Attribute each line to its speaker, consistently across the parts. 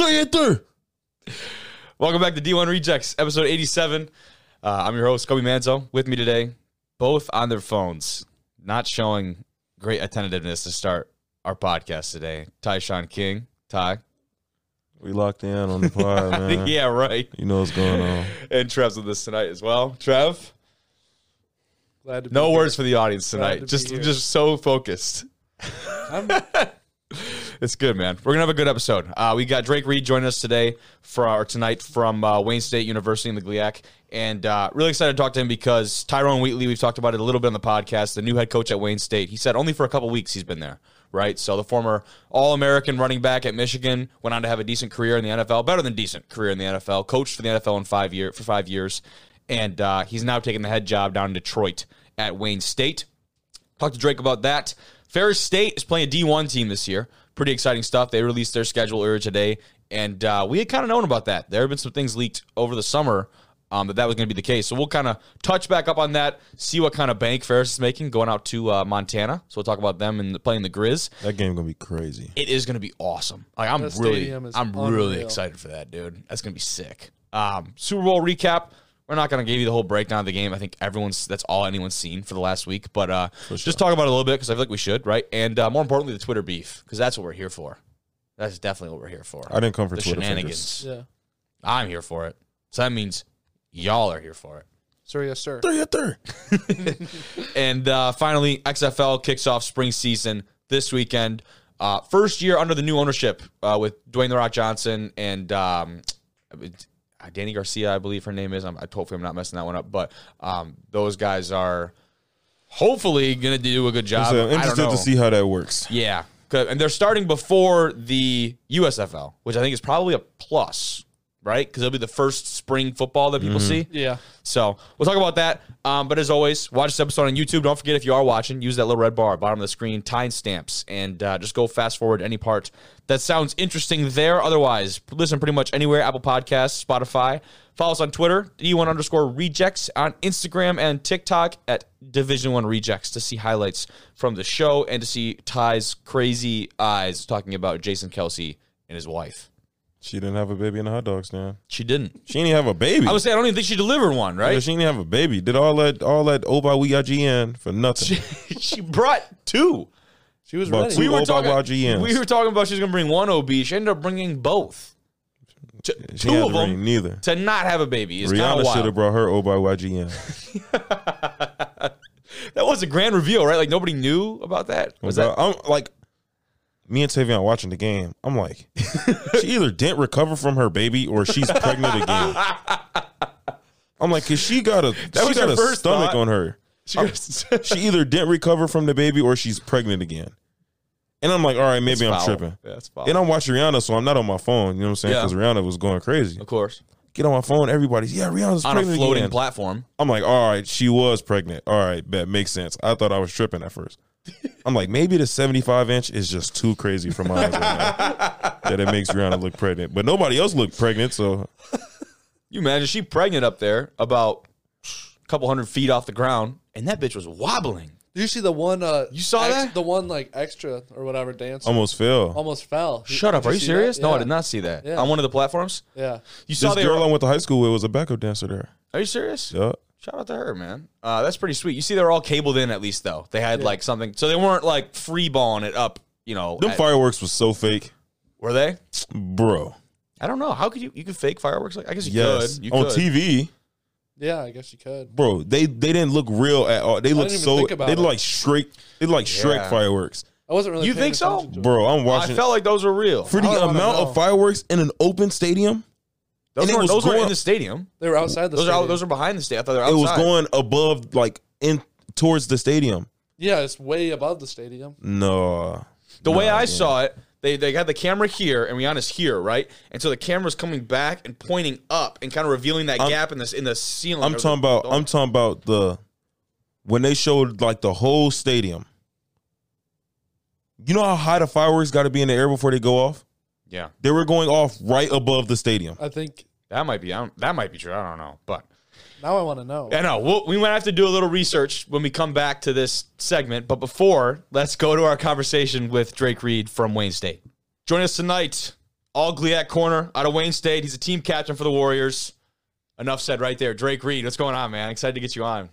Speaker 1: Three and three.
Speaker 2: Welcome back to D1 Rejects, episode 87. Uh, I'm your host, Kobe Manzo. With me today, both on their phones, not showing great attentiveness to start our podcast today. Tyshawn King. Ty.
Speaker 1: We locked in on the pod, man.
Speaker 2: yeah, right.
Speaker 1: You know what's going on.
Speaker 2: And Trev's with us tonight as well. Trev,
Speaker 3: Glad to be
Speaker 2: no
Speaker 3: here.
Speaker 2: words for the audience tonight.
Speaker 3: to
Speaker 2: Just, just so focused.
Speaker 3: I'm,
Speaker 2: It's good, man. We're gonna have a good episode. Uh, we got Drake Reid joining us today for or tonight from uh, Wayne State University in the GLIAC, and uh, really excited to talk to him because Tyrone Wheatley. We've talked about it a little bit on the podcast. The new head coach at Wayne State. He said only for a couple weeks he's been there, right? So the former All-American running back at Michigan went on to have a decent career in the NFL, better than decent career in the NFL. Coached for the NFL in five year for five years, and uh, he's now taking the head job down in Detroit at Wayne State. Talked to Drake about that. Ferris State is playing a D1 team this year. Pretty exciting stuff. They released their schedule earlier today, and uh, we had kind of known about that. There have been some things leaked over the summer um, that that was going to be the case. So we'll kind of touch back up on that, see what kind of bank Ferris is making going out to uh, Montana. So we'll talk about them and playing the Grizz.
Speaker 1: That game gonna be crazy.
Speaker 2: It is going to be awesome. Like I'm really, I'm really excited for that, dude. That's going to be sick. Um, Super Bowl recap. We're not going to give you the whole breakdown of the game. I think everyone's that's all anyone's seen for the last week. But uh, just talk about it a little bit because I feel like we should, right? And uh, more importantly, the Twitter beef because that's what we're here for. That's definitely what we're here for.
Speaker 1: I didn't come for
Speaker 2: the
Speaker 1: Twitter
Speaker 2: shenanigans.
Speaker 1: fingers.
Speaker 3: yeah.
Speaker 2: I'm here for it. So that means y'all are here for it.
Speaker 3: Sir, yes, sir.
Speaker 1: Three and three.
Speaker 2: And uh, finally, XFL kicks off spring season this weekend. Uh, first year under the new ownership uh, with Dwayne the Rock Johnson and um, Dany Garcia, I believe her name is. I'm, I hopefully I'm not messing that one up, but um, those guys are hopefully going to do a good job.
Speaker 1: So I'm interested to see how that works.
Speaker 2: Yeah, and they're starting before the USFL, which I think is probably a plus, right? Because it'll be the first spring football that people see.
Speaker 3: Yeah.
Speaker 2: So we'll talk about that. Um, but as always, watch this episode on YouTube. Don't forget if you are watching, use that little red bar bottom of the screen, time stamps, and uh, just go fast forward any part that sounds interesting there. Otherwise, listen pretty much anywhere: Apple Podcasts, Spotify. Follow us on Twitter, D1 underscore rejects, on Instagram and TikTok at Division One Rejects to see highlights from the show and to see Ty's crazy eyes talking about Jason Kelce and his wife.
Speaker 1: She didn't have a baby in the hot dog stand.
Speaker 2: She didn't.
Speaker 1: She didn't have a baby.
Speaker 2: I would say I don't even think she delivered one,
Speaker 1: Yeah,
Speaker 2: right?
Speaker 1: she didn't have a baby. Did all that all that OB-GYN for nothing.
Speaker 2: she brought two.
Speaker 3: She was
Speaker 1: But
Speaker 3: ready.
Speaker 1: two-
Speaker 2: we were talking.
Speaker 1: YGNs.
Speaker 2: We were talking about she's gonna bring one OB. She ended up bringing both. T-
Speaker 1: she
Speaker 2: two
Speaker 1: had
Speaker 2: of
Speaker 1: bring
Speaker 2: them
Speaker 1: neither.
Speaker 2: to not have a baby is
Speaker 1: Rihanna should have brought her OB-GYN.
Speaker 2: That was a grand reveal, right? Like nobody knew about that. Was
Speaker 1: Bro,
Speaker 2: that?
Speaker 1: I'm like me and Tavion watching the game. I'm like, she either didn't recover from her baby or she's pregnant again. I'm like, cause she got a
Speaker 2: That
Speaker 1: she
Speaker 2: was
Speaker 1: got a
Speaker 2: first
Speaker 1: stomach
Speaker 2: thought.
Speaker 1: on her.
Speaker 2: She goes-
Speaker 1: She either didn't recover from the baby or she's pregnant again. And I'm like, all right, maybe
Speaker 2: That's
Speaker 1: I'm
Speaker 2: foul.
Speaker 1: tripping.
Speaker 2: Yeah, that's foul.
Speaker 1: And I'm watching Rihanna, so I'm not on my phone. You know what I'm saying?
Speaker 2: Yeah.
Speaker 1: Because Rihanna was going crazy.
Speaker 2: of course,
Speaker 1: Get on my phone. Everybody's yeah, Rihanna's
Speaker 2: on a floating
Speaker 1: again.
Speaker 2: platform.
Speaker 1: I'm like, all right, she was pregnant. All right, bet makes sense. I thought I was tripping at first. I'm like, maybe the 75 inch is just too crazy for my eyes right now. that it makes Rihanna look pregnant, but nobody else looked pregnant. So
Speaker 2: You imagine she pregnant up there about a couple hundred feet off the ground, and that bitch was wobbling.
Speaker 3: Did you see the one? Uh,
Speaker 2: You saw that?
Speaker 3: The one like extra or whatever dance
Speaker 1: almost fell.
Speaker 3: almost fell.
Speaker 2: Shut up!
Speaker 3: Did
Speaker 2: Are you serious?
Speaker 3: that?
Speaker 2: No, I did not see that
Speaker 3: Yeah.
Speaker 2: on one of the platforms.
Speaker 3: Yeah.
Speaker 2: You saw
Speaker 1: This girl
Speaker 2: were-
Speaker 1: I went to high school with was a backup dancer there.
Speaker 2: Are you serious?
Speaker 1: Yeah.
Speaker 2: Shout out to her, man. Uh, that's pretty sweet. You see, they're all cabled in at least, though. They had like something, so they weren't like free balling it up. You know,
Speaker 1: Them
Speaker 2: at-
Speaker 1: fireworks was so fake,
Speaker 2: were they?
Speaker 1: bro.
Speaker 2: I don't know. How could you? You could fake fireworks? Like I guess you
Speaker 1: Yes,
Speaker 2: could. You
Speaker 1: on
Speaker 2: could.
Speaker 1: TV,
Speaker 3: Yeah, I guess you could.
Speaker 1: bro. They they didn't look real at all. They looked so.
Speaker 3: think
Speaker 1: They
Speaker 3: it.
Speaker 1: look like Shrek. They look like Shrek
Speaker 2: Yeah.
Speaker 1: fireworks,
Speaker 3: I wasn't really.
Speaker 2: You think so?
Speaker 3: attention to it.
Speaker 1: bro. I'm watching.
Speaker 2: I felt like those were real.
Speaker 1: for the
Speaker 3: I don't wanna
Speaker 1: amount of fireworks in an open stadium.
Speaker 2: Those
Speaker 1: and
Speaker 2: were
Speaker 1: was
Speaker 2: those were in the stadium.
Speaker 3: They were outside the.
Speaker 2: Those are
Speaker 3: stadium.
Speaker 2: out, those are behind the stadium. I thought they were
Speaker 1: It was going above, like in towards the stadium.
Speaker 3: Yeah, it's way above the stadium.
Speaker 1: No,
Speaker 2: The way I
Speaker 1: yeah.
Speaker 2: saw it, they they had the camera here and Rihanna's here, right? And so the camera's coming back and pointing up and kind of revealing that gap in the in the ceiling.
Speaker 1: I'm
Speaker 2: or the
Speaker 1: talking about.
Speaker 2: dome.
Speaker 1: I'm talking about the when they showed like the whole stadium. You know how high the fireworks got to be in the air before they go off?
Speaker 2: Yeah,
Speaker 1: They were going off right above the stadium.
Speaker 3: I think
Speaker 2: that might be I don't- that might be true. I don't know, but
Speaker 3: now I want to know.
Speaker 2: I know we'll, we might have to do a little research when we come back to this segment. But before, let's go to our conversation with Drake Reid from Wayne State. Join us tonight all GLIAC corner out of Wayne State. He's a team captain for the Warriors. Enough said right there. Drake Reid, what's going on, man? Excited to get you on.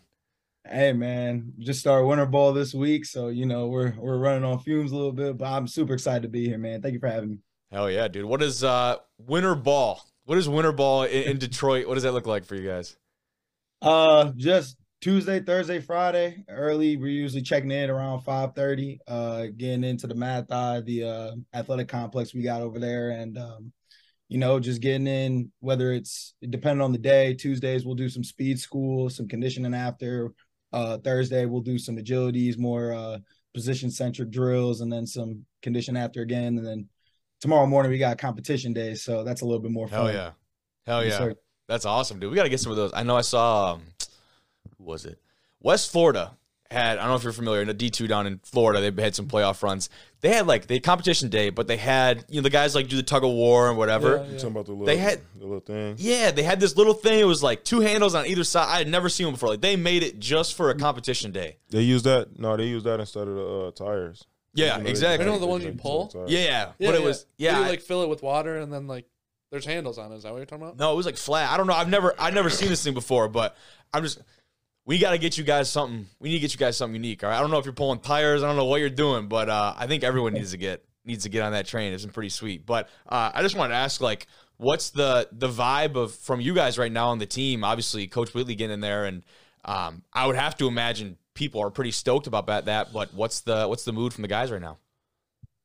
Speaker 4: Hey man, just started winter ball this week, so you know we're we're running on fumes a little bit, but I'm super excited to be here, man. Thank you for having me.
Speaker 2: Hell yeah, dude. What is uh winter ball? What is winter ball in, in Detroit? What does that look like for you guys?
Speaker 4: Uh, just Tuesday, Thursday, Friday. Early, we're usually checking in around 5:30. Uh, getting into the Matthaei, the uh, athletic complex we got over there, and um, you know, just getting in. Whether it's depending on the day. Tuesdays we'll do some speed school, some conditioning after. Uh, Thursday we'll do some agilities, more uh, position centric drills, and then some condition after again, and then tomorrow morning we got competition day, so that's a little bit more fun.
Speaker 2: Hell yeah, hell yeah,
Speaker 4: sir.
Speaker 2: that's awesome, dude. We got to get some of those. I know I saw um, who was it? West Florida had. I don't know if you're familiar in the D two down in Florida. They had some playoff runs. They had like they competition day, but they had you know the guys like do the tug of war and whatever.
Speaker 3: Yeah,
Speaker 1: You
Speaker 3: yeah.
Speaker 1: talking about the little,
Speaker 2: They had-
Speaker 1: the little thing?
Speaker 2: Yeah, they had this little thing. It was like two handles on either side. I had never seen one before. Like they made it just for a competition day.
Speaker 1: They use that? No, they use that instead of the uh, tires.
Speaker 2: Yeah,
Speaker 1: You know,
Speaker 2: exactly.
Speaker 3: You know the
Speaker 1: they
Speaker 3: ones you pull?
Speaker 1: tires.
Speaker 2: Yeah,
Speaker 3: Yeah,
Speaker 2: but it was
Speaker 3: Yeah,
Speaker 2: yeah.
Speaker 3: you
Speaker 2: I-
Speaker 3: like fill it with water and then like there's handles on it. Is that what you're talking about?
Speaker 2: No, it was like flat. I don't know. I've never I've never seen this thing before, but I'm just we got to get you guys something. We need to get you guys something unique. All right. I don't know if you're pulling tires. I don't know what you're doing, but uh, I think everyone needs to get needs to get on that train. It's been pretty sweet. But uh, I just wanted to ask, like, what's the the vibe of from you guys right now on the team? Obviously, Coach Wheatley getting in there, and um, I would have to imagine people are pretty stoked about that. But what's the what's the mood from the guys right now?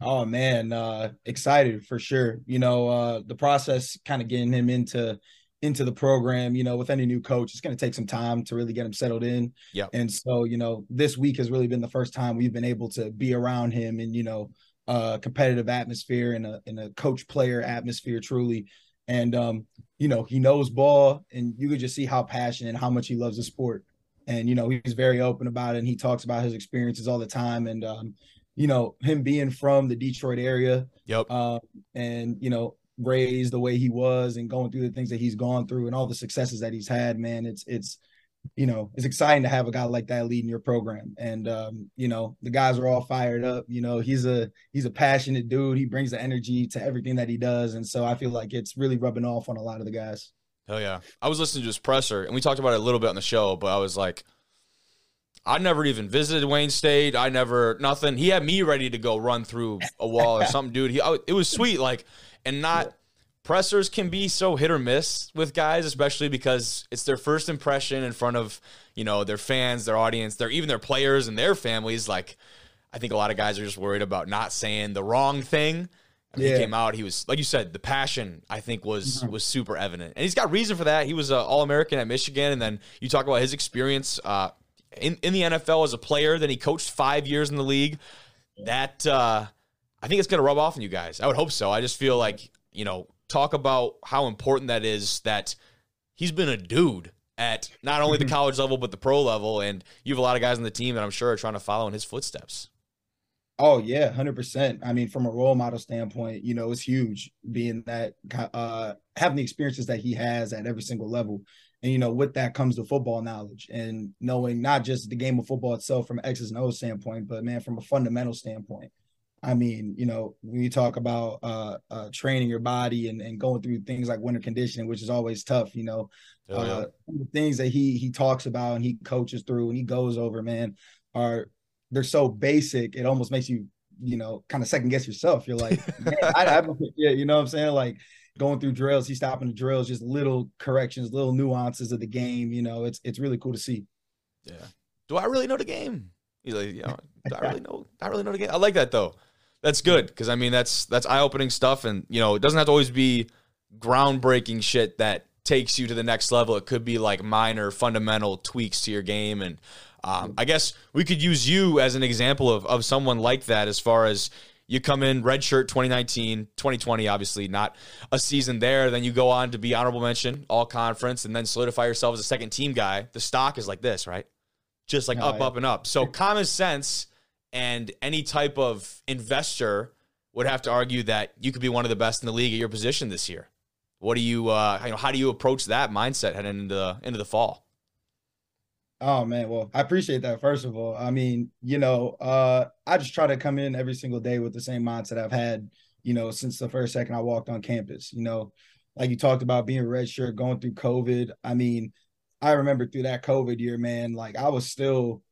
Speaker 4: Oh man, uh excited for sure. You know, uh the process kind of getting him into into the program, you know, with any new coach, it's going to take some time to really get him settled in.
Speaker 2: Yeah.
Speaker 4: And so, you know, this week has really been the first time we've been able to be around him and, you know, uh competitive atmosphere and a in a coach player atmosphere truly. And um, you know, he knows ball and you could just see how passionate and how much he loves the sport. And you know, he's very open about it and he talks about his experiences all the time and um you know, him being from the Detroit area,
Speaker 2: Yep.
Speaker 4: um, and you know, raised the way he was and going through the things that he's gone through and all the successes that he's had, man, it's it's you know, it's exciting to have a guy like that leading your program. And um, you know, the guys are all fired up. You know, he's a he's a passionate dude. He brings the energy to everything that he does. And so I feel like it's really rubbing off on a lot of the guys.
Speaker 2: Hell yeah. I was listening to his presser, and we talked about it a little bit on the show, but I was like, I never even visited Wayne State. I never, nothing. He had me ready to go run through a wall or something, dude. He, I, it was sweet. Like, and not, pressers can be so hit or miss with guys, especially because it's their first impression in front of, you know, their fans, their audience, their, even their players and their families. Like, I think a lot of guys are just worried about not saying the wrong thing. I mean, He came out. He was like you said. The passion I think was was super evident, and he's got reason for that. He was an All American at Michigan, and then you talk about his experience uh, in in the NFL as a player. Then he coached five years in the league. That uh, I think it's going to rub off on you guys. I would hope so. I just feel like you know talk about how important that is. That he's been a dude at not only the college level but the pro level, and you have a lot of guys on the team that I'm sure are trying to follow in his footsteps.
Speaker 4: Oh yeah, hundred percent. I mean, from a role model standpoint, you know, it's huge being that uh having the experiences that he has at every single level. And you know, with that comes the football knowledge and knowing not just the game of football itself from X's and O's standpoint, but man, from a fundamental standpoint. I mean, you know, when you talk about uh, uh training your body and, and going through things like winter conditioning, which is always tough, you know,
Speaker 2: Hell yeah.
Speaker 4: uh, the things that he he talks about and he coaches through and he goes over, man, are they're so basic. It almost makes you, you know, kind of second guess yourself. You're like, I, haven't, yeah, you know what I'm saying? Like going through drills, he's stopping the drills, just little corrections, little nuances of the game. You know, it's it's really cool to see.
Speaker 2: Yeah. Do I really know the game? He's like, yeah, do I really know? I really know the game. I like that though. That's good because I mean that's that's eye opening stuff, and you know it doesn't have to always be groundbreaking shit that takes you to the next level. It could be like minor fundamental tweaks to your game, and um, I guess we could use you as an example of of someone like that as far as. You come in redshirt 2019, 2020, obviously not a season there. Then you go on to be honorable mention, all conference, and then solidify yourself as a second team guy. The stock is like this, right? just like
Speaker 4: Oh,
Speaker 2: up,
Speaker 4: yeah.
Speaker 2: up, and up. So common sense and any type of investor would have to argue that you could be one of the best in the league at your position this year. What do you, uh, you know, how do you approach that mindset heading into the into the fall?
Speaker 4: Oh man, well, I appreciate that. First of all, I mean, you know, uh, I just try to come in every single day with the same mindset I've had you know, since the first second I walked on campus. You know, like you talked about being red shirt, going through COVID. I mean, I remember through that COVID year, man, like I was still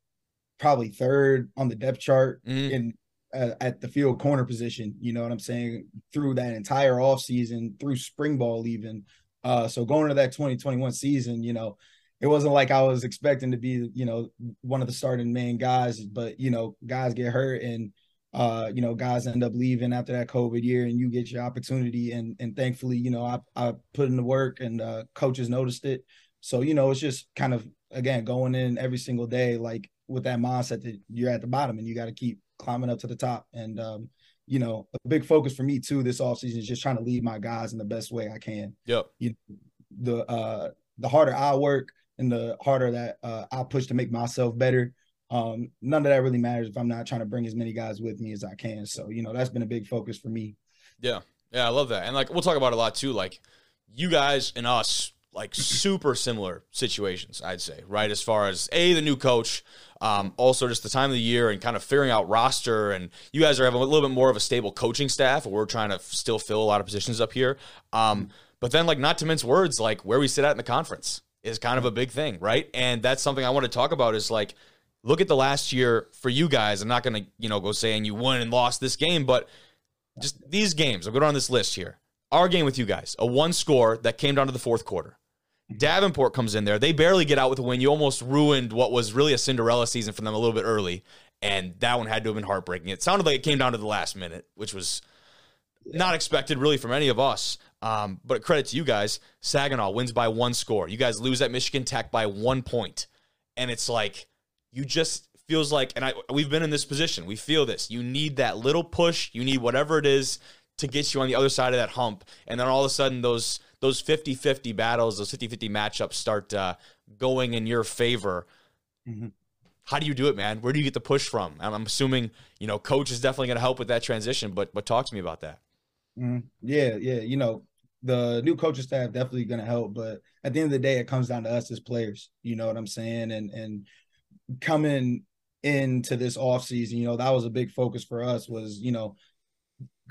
Speaker 4: probably third on the depth chart
Speaker 2: Mhm.
Speaker 4: in uh, at the field corner position. You know what I'm saying? Through that entire offseason, through spring ball even. Uh, so going into that 2021 season, you know, it wasn't like I was expecting to be, you know, one of the starting main guys, but you know, guys get hurt and uh, you know, guys end up leaving after that COVID year and you get your opportunity. And and thankfully, you know, I I put in the work and uh coaches noticed it. So, you know, it's just kind of again going in every single day, like with that mindset that you're at the bottom and you got to keep climbing up to the top. And um, you know, a big focus for me too this offseason is just trying to lead my guys in the best way I can.
Speaker 2: Yep.
Speaker 4: You the uh the harder I work and the harder that uh I push to make myself better. Um, none of that really matters if I'm not trying to bring as many guys with me as I can. So, you know, that's been a big focus for me.
Speaker 2: Yeah, Yeah. I love that. And like we'll talk about a lot too. Like you guys and us, like super similar situations, I'd say, right? As far as a the new coach, um, also just the time of the year and kind of figuring out roster. And you guys are having a little bit more of a stable coaching staff. We're trying to still fill a lot of positions up here. Um, but then, like, not to mince words, like where we sit at in the conference is kind of a big thing, right? And that's something I want to talk about. Is like look at the last year for you guys. I'm not going to, you know, go saying you won and lost this game, but just these games. I'll go down this list here. Our game with you guys, a one score that came down to the fourth quarter. Davenport comes in there. They barely get out with a win. You almost ruined what was really a Cinderella season for them a little bit early. And that one had to have been heartbreaking. It sounded like it came down to the last minute, which was not expected really from any of us. Um, but credit to you guys. Saginaw wins by one score. You guys lose at Michigan Tech by one point. And it's like, you just feels like, and I we've been in this position. We feel this. You need that little push. You need whatever it is to get you on the other side of that hump. And then all of a sudden, those those 50-50 battles, those 50-50 matchups start uh, going in your favor.
Speaker 4: Mhm.
Speaker 2: How do you do it, man? Where do you get the push from? I'm, I'm assuming you know coach is definitely going to help with that transition. But but talk to me about that.
Speaker 4: Mhm. Yeah, yeah. You know, the new coaching staff definitely going to help, but at the end of the day, it comes down to us as players. You know what I'm saying? And and coming into this off season, you know, that was a big focus for us. Was you know,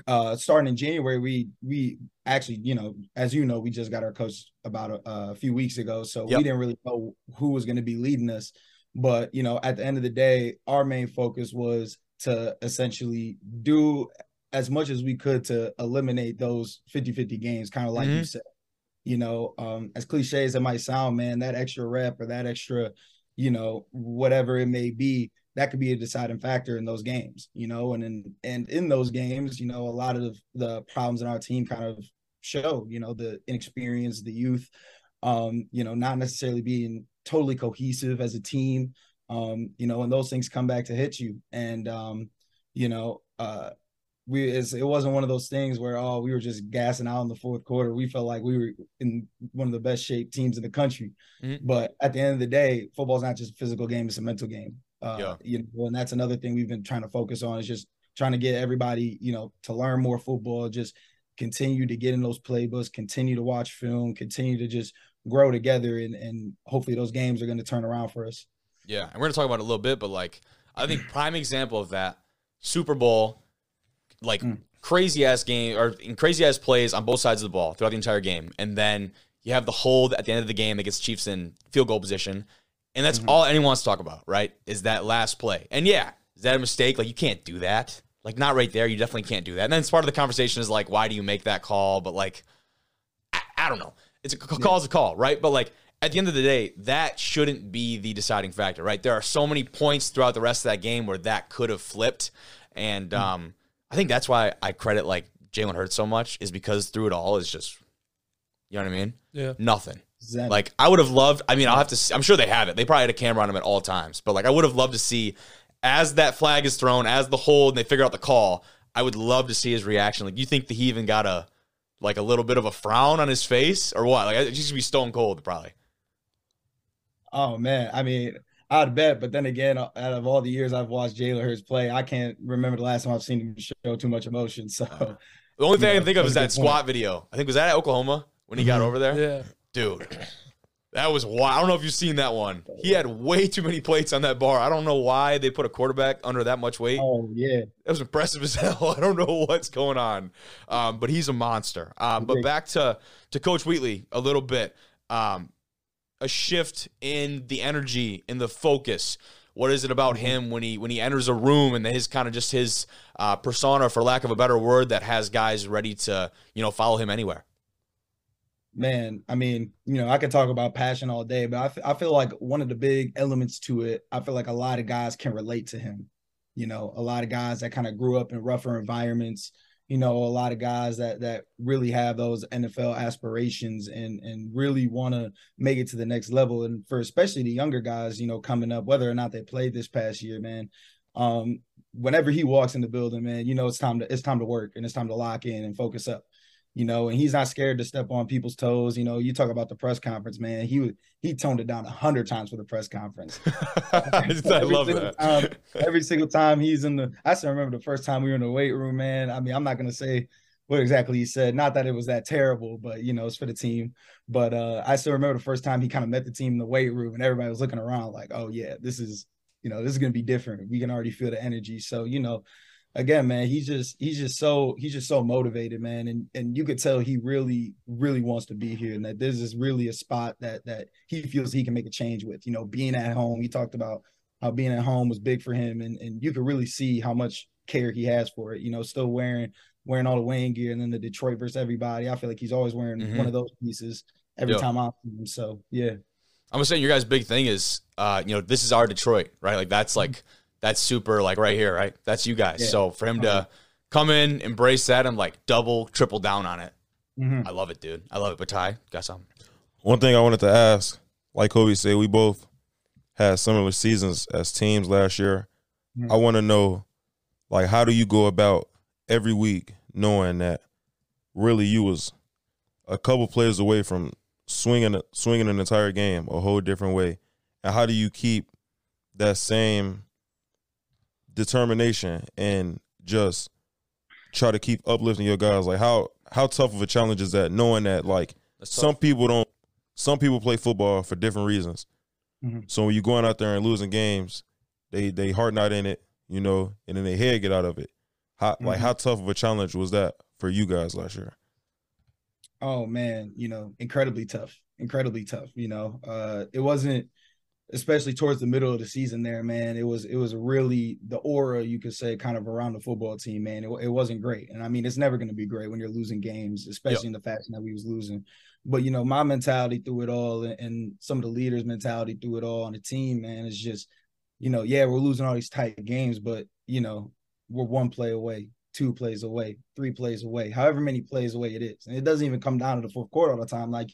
Speaker 4: uh, starting in January, we we actually, you know, as you know, we just got our coach about a, a few weeks ago, so
Speaker 2: Yep.
Speaker 4: we didn't really know who was going to be leading us. But you know, at the end of the day, our main focus was to essentially do as much as we could to eliminate those 50-50 games, kind of like you
Speaker 2: Mhm.
Speaker 4: said. You know, um, as cliche as it might sound, man, that extra rep or that extra, you know, whatever it may be, that could be a deciding factor in those games, you know, and in and in those games, you know, a lot of the problems in our team kind of show, you know, the inexperience, the youth, um, you know, not necessarily being totally cohesive as a team. Um, you know, and those things come back to hit you. And um, you know, uh we it's, it wasn't one of those things where oh we were just gassing out in the fourth quarter. We felt like we were in one of the best shaped teams in the country.
Speaker 2: Mhm.
Speaker 4: But at the end of the day, football's not just a physical game; it's a mental game. Uh,
Speaker 2: Yeah.
Speaker 4: You know, and that's another thing we've been trying to focus on is just trying to get everybody you know to learn more football. Just continue to get in those playbooks, continue to watch film, continue to just grow together, and and hopefully those games are going to turn around for us.
Speaker 2: Yeah, and we're gonna talk about it a little bit, but like I think prime example of that Super Bowl, like
Speaker 4: Mm.
Speaker 2: crazy ass game or crazy ass plays on both sides of the ball throughout the entire game, and then you have the hold at the end of the game that gets Chiefs in field goal position, and that's all anyone wants to talk about, right? Is that last play? And yeah, is that a mistake? Like you can't do that. Like not right there. You definitely can't do that. And then it's part of the conversation is like, why do you make that call? But like, I, I don't know. It's a c- call is a call, right? But like at the end of the day, that shouldn't be the deciding factor, right? There are so many points throughout the rest of that game where that could have flipped, and um, I think that's why I credit like Jalen Hurts so much is because through it all is just, you know what I mean?
Speaker 3: Yeah.
Speaker 2: Nothing.
Speaker 4: Zen.
Speaker 2: Like I would have loved. I mean, I'll have to. See, I'm sure they have it. They probably had a camera on him at all times. But like, I would have loved to see as that flag is thrown, as the hold, and they figure out the call. I would love to see his reaction. Like, you think that he even got a like a little bit of a frown on his face or what? Like, it used to be stone cold, probably.
Speaker 4: Oh man, I mean, I'd bet, but then again, out of all the years I've watched Jalen Hurts play, I can't remember the last time I've seen him show too much emotion. So
Speaker 2: The only thing I can think of is that
Speaker 4: that's a good point.
Speaker 2: squat video. I think was that at Oklahoma when he got
Speaker 4: Mhm.
Speaker 2: over there,
Speaker 3: Yeah.
Speaker 2: dude. That was wild. I don't know if you've seen that one. He had way too many plates on that bar. I don't know why they put a quarterback under that much weight.
Speaker 4: Oh yeah,
Speaker 2: It was impressive as hell. I don't know what's going on, um, but he's a monster. Um, but back to to Coach Wheatley a little bit. Um, a shift in the energy, in the focus. What is it about him when he when he enters a room and his kind of just his uh, persona, for lack of a better word, that has guys ready to you know follow him anywhere?
Speaker 4: man. I mean, you know, I could talk about passion all day, but I, f- I feel like one of the big elements to it. I feel like a lot of guys can relate to him. You know, a lot of guys that kind of grew up in rougher environments. You know, a lot of guys that that really have those NFL aspirations and and really want to make it to the next level. And for especially the younger guys, you know, coming up, whether or not they played this past year, man. Um, whenever he walks in the building, man, you know it's time to it's time to work and it's time to lock in and focus up you know, and he's not scared to step on people's toes. You know, you talk about the press conference, man. He would he toned it down a hundred times for the press conference.
Speaker 2: I love that.
Speaker 4: Time, every single time he's in the, I still remember the first time we were in the weight room, man. I mean, I'm not gonna say what exactly he said. Not that it was that terrible, but you know, it's for the team. But uh I still remember the first time he kind of met the team in the weight room, and everybody was looking around like, oh yeah, this is, you know, this is gonna be different. We can already feel the energy. So you know, again, man, he's just he's just so he's just so motivated, man, and and you could tell he really really wants to be here, and that this is really a spot that that he feels he can make a change with. You know, being at home, he talked about how being at home was big for him, and and you could really see how much care he has for it. You know, still wearing wearing all the Wayne gear, and then the Detroit versus everybody. I feel like he's always wearing
Speaker 2: Mhm.
Speaker 4: one of those pieces every time I see him. So yeah,
Speaker 2: I'm saying your guys' big thing is, uh, you know, this is our Detroit, right? Like that's like that's super, like right here, right? That's you guys.
Speaker 4: Yeah.
Speaker 2: So for him to
Speaker 4: Uh-huh.
Speaker 2: come in, embrace that, and like double, triple down on it,
Speaker 4: Mhm.
Speaker 2: I love it, dude. I love it. But Ty, got something?
Speaker 1: One thing I wanted to ask, like Kobe said, we both had similar seasons as teams last year.
Speaker 4: Mhm.
Speaker 1: I want to know, like, how do you go about every week knowing that really you was a couple players away from swinging swinging an entire game a whole different way, and how do you keep that same determination and just try to keep uplifting your guys? Like, how how tough of a challenge is that knowing that like
Speaker 2: That's
Speaker 1: some people don't some people play football for different reasons
Speaker 4: Mhm.
Speaker 1: so when you're going out there and losing games they they heart not in it you know and then they head get out of it how like
Speaker 4: Mhm.
Speaker 1: how tough of a challenge was that for you guys last year
Speaker 4: Oh man, you know, incredibly tough, incredibly tough. You know, uh, it wasn't, especially towards the middle of the season. There, man, it was it was really the aura you could say kind of around the football team. Man, it, it wasn't great, and I mean, it's never going to be great when you're losing games, especially in the fashion that we was losing. But you know, my mentality through it all, and, and some of the leaders' mentality through it all on the team, man, is just, you know, yeah, we're losing all these tight games, but you know, we're one play away, two plays away, three plays away, however many plays away it is. And it doesn't even come down to the fourth quarter all the time. Like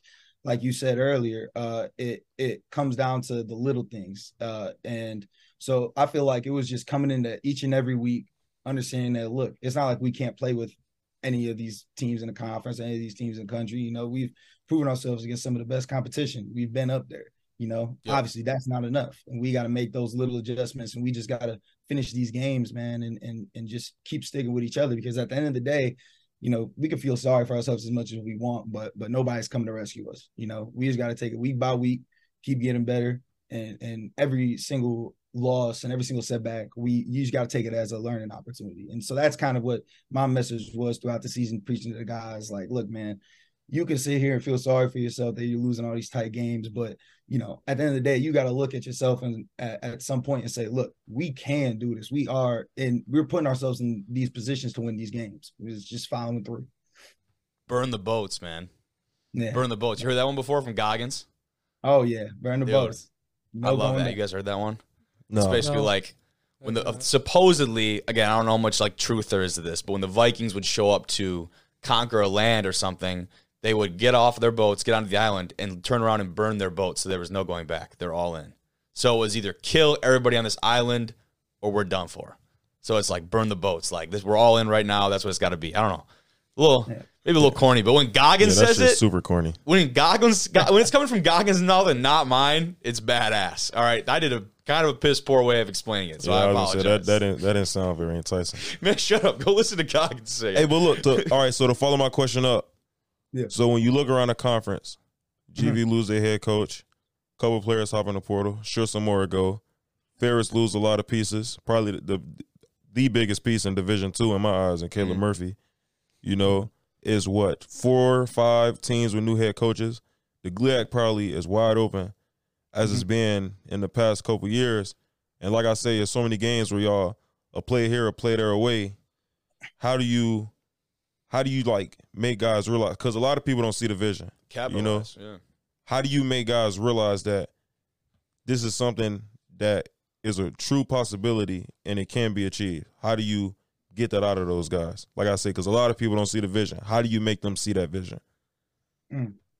Speaker 4: like you said earlier, uh it it comes down to the little things. Uh and so I feel like it was just coming into each and every week, understanding that look, it's not like we can't play with any of these teams in the conference, any of these teams in the country. You know, we've proven ourselves against some of the best competition. We've been up there. You know,
Speaker 2: Yeah.
Speaker 4: obviously that's not enough, and we got to make those little adjustments, and we just got to finish these games, man, and and and just keep sticking with each other because at the end of the day, you know, we can feel sorry for ourselves as much as we want, but but nobody's coming to rescue us. You know, we just got to take it week by week, keep getting better, and and every single loss and every single setback, we you just got to take it as a learning opportunity. And so that's kind of what my message was throughout the season, preaching to the guys like, look, man, you can sit here and feel sorry for yourself that you're losing all these tight games, but you know, at the end of the day, you got to look at yourself and at, at some point and say, look, we can do this. We are, and we're putting ourselves in these positions to win these games. It's just following through.
Speaker 2: Burn the boats, man.
Speaker 4: Yeah.
Speaker 2: Burn the boats. You heard that one before from Goggins?
Speaker 4: oh yeah, burn the
Speaker 2: Dude,
Speaker 4: boats.
Speaker 2: I love that.
Speaker 4: back.
Speaker 2: You guys heard that one?
Speaker 1: no
Speaker 2: It's basically
Speaker 3: No.
Speaker 2: like when the
Speaker 3: uh,
Speaker 2: supposedly again, I don't know how much like truth there is to this, but when the Vikings would show up to conquer a land or something, they would get off their boats, get onto the island, and turn around and burn their boats. So there was no going back. They're all in. So it was either kill everybody on this island or we're done for. So it's like burn the boats. Like this, we're all in right now. That's what it's got to be. I don't know. A little,
Speaker 4: Yeah.
Speaker 2: maybe a little corny, but when
Speaker 1: yeah,
Speaker 2: Goggins
Speaker 1: that's
Speaker 2: says
Speaker 1: just
Speaker 2: it,
Speaker 1: super corny
Speaker 2: when Goggins when it's coming from Goggins' mouth and not mine, it's badass. All right, I did a kind of a piss poor way of explaining it, so
Speaker 1: yeah,
Speaker 2: I
Speaker 1: I was say
Speaker 2: apologize.
Speaker 1: that that didn't that didn't sound very enticing
Speaker 2: Man, shut up. Go listen to Goggins say it.
Speaker 1: Hey, but look, to, all right. So to follow my question up,
Speaker 4: Yeah.
Speaker 1: So when you look around the conference, GV lose their head coach, couple players hop in the portal. Sure, some more go. Ferris lose a lot of pieces. Probably the the, the biggest piece in Division Two in my eyes, and Caleb
Speaker 2: Mhm.
Speaker 1: Murphy. You know, is what four, five teams with new head coaches. The GLIAC probably is wide open, as it's been in the past couple years. And like I say, there's so many games where y'all a play here, a play there away. How do you, how do you like make guys realize? Because a lot of people don't see the vision.
Speaker 2: Capitalize, yeah.
Speaker 1: How do you make guys realize that this is something that is a true possibility and it can be achieved? How do you get that out of those guys? Like I say, because a lot of people don't see the vision. How do you make them see that vision?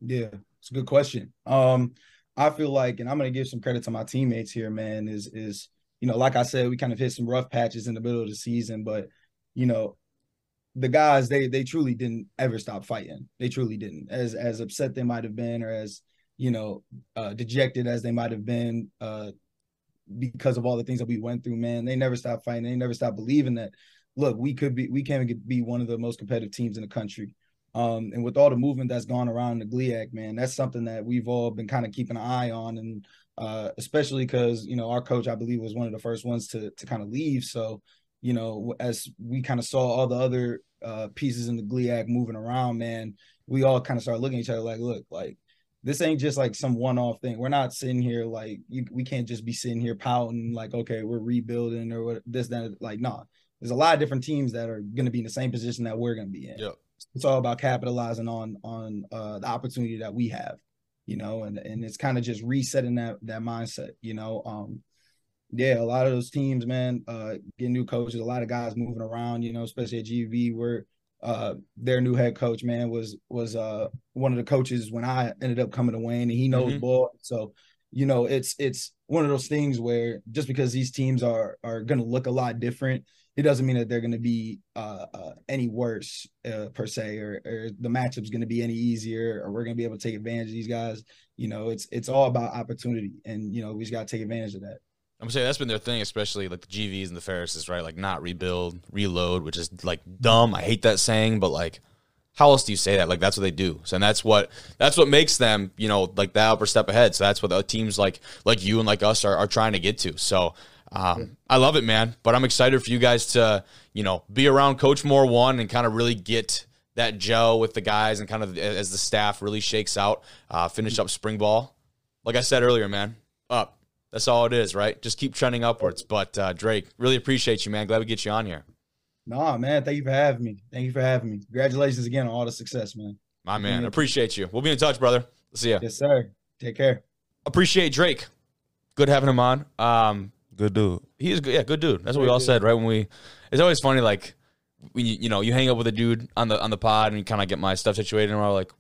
Speaker 4: Yeah, it's a good question. Um, I feel like, and I'm gonna give some credit to my teammates here, man. Is is you know, like I said, we kind of hit some rough patches in the middle of the season, but you know, the guys they they truly didn't ever stop fighting. They truly didn't. As as upset they might have been, or as you know, uh, dejected as they might have been, uh, because of all the things that we went through, man. They never stopped fighting. They never stopped believing that. Look, we could be, we can be one of the most competitive teams in the country. Um, and with all the movement that's gone around the GLIAC, man, that's something that we've all been kind of keeping an eye on, and uh, especially because you know our coach, I believe, was one of the first ones to to kind of leave. So, you know, as we kind of saw all the other uh, pieces in the GLIAC moving around, man, we all kind of started looking at each other like, look, like this ain't just like some one-off thing. We're not sitting here like you, we can't just be sitting here pouting like, okay, we're rebuilding or what this that. Like, nah, there's a lot of different teams that are going to be in the same position that we're going to be in
Speaker 2: Yep.
Speaker 4: it's all about capitalizing on on uh the opportunity that we have you know and and it's kind of just resetting that that mindset you know um yeah a lot of those teams man uh getting new coaches a lot of guys moving around you know especially at gv where uh their new head coach man was was uh one of the coaches when i ended up coming to wayne and he knows
Speaker 2: Mhm.
Speaker 4: ball so you know it's it's one of those things where just because these teams are are going to look a lot different it doesn't mean that they're going to be uh, uh, any worse uh, per se, or, or the matchup's going to be any easier, or we're going to be able to take advantage of these guys. You know, it's it's all about opportunity, and you know we just got to take advantage of that.
Speaker 2: I'm saying that's been their thing, especially like the GVs and the Ferrises, right? Like not rebuild, reload, which is like dumb. I hate that saying, but like, how else do you say that? Like that's what they do. So and that's what that's what makes them, you know, like that upper step ahead. So that's what the teams like like you and like us are, are trying to get to. So um, I love it, man. But I'm excited for you guys to, you know, be around Coach Moore one and kind of really get that gel with the guys and kind of as the staff really shakes out, uh, finish up spring ball. Like I said earlier, man, up. That's all it is, right? Just keep trending upwards. But uh, Drake, really appreciate you, man. Glad we get you on here.
Speaker 4: Nah, man, thank you for having me. Thank you for having me. Congratulations again on all the success, man.
Speaker 2: My man, appreciate you. We'll be in touch, brother. See ya.
Speaker 4: Yes, sir. Take care.
Speaker 2: Appreciate Drake. Good having him on. Um,
Speaker 1: Good dude.
Speaker 2: he is good. Yeah, good dude. That's what we all
Speaker 3: good.
Speaker 2: said, right? When we, it's always funny, like when you, you know, you hang up with a dude on the on the pod and you kind of get my stuff situated, and we're like,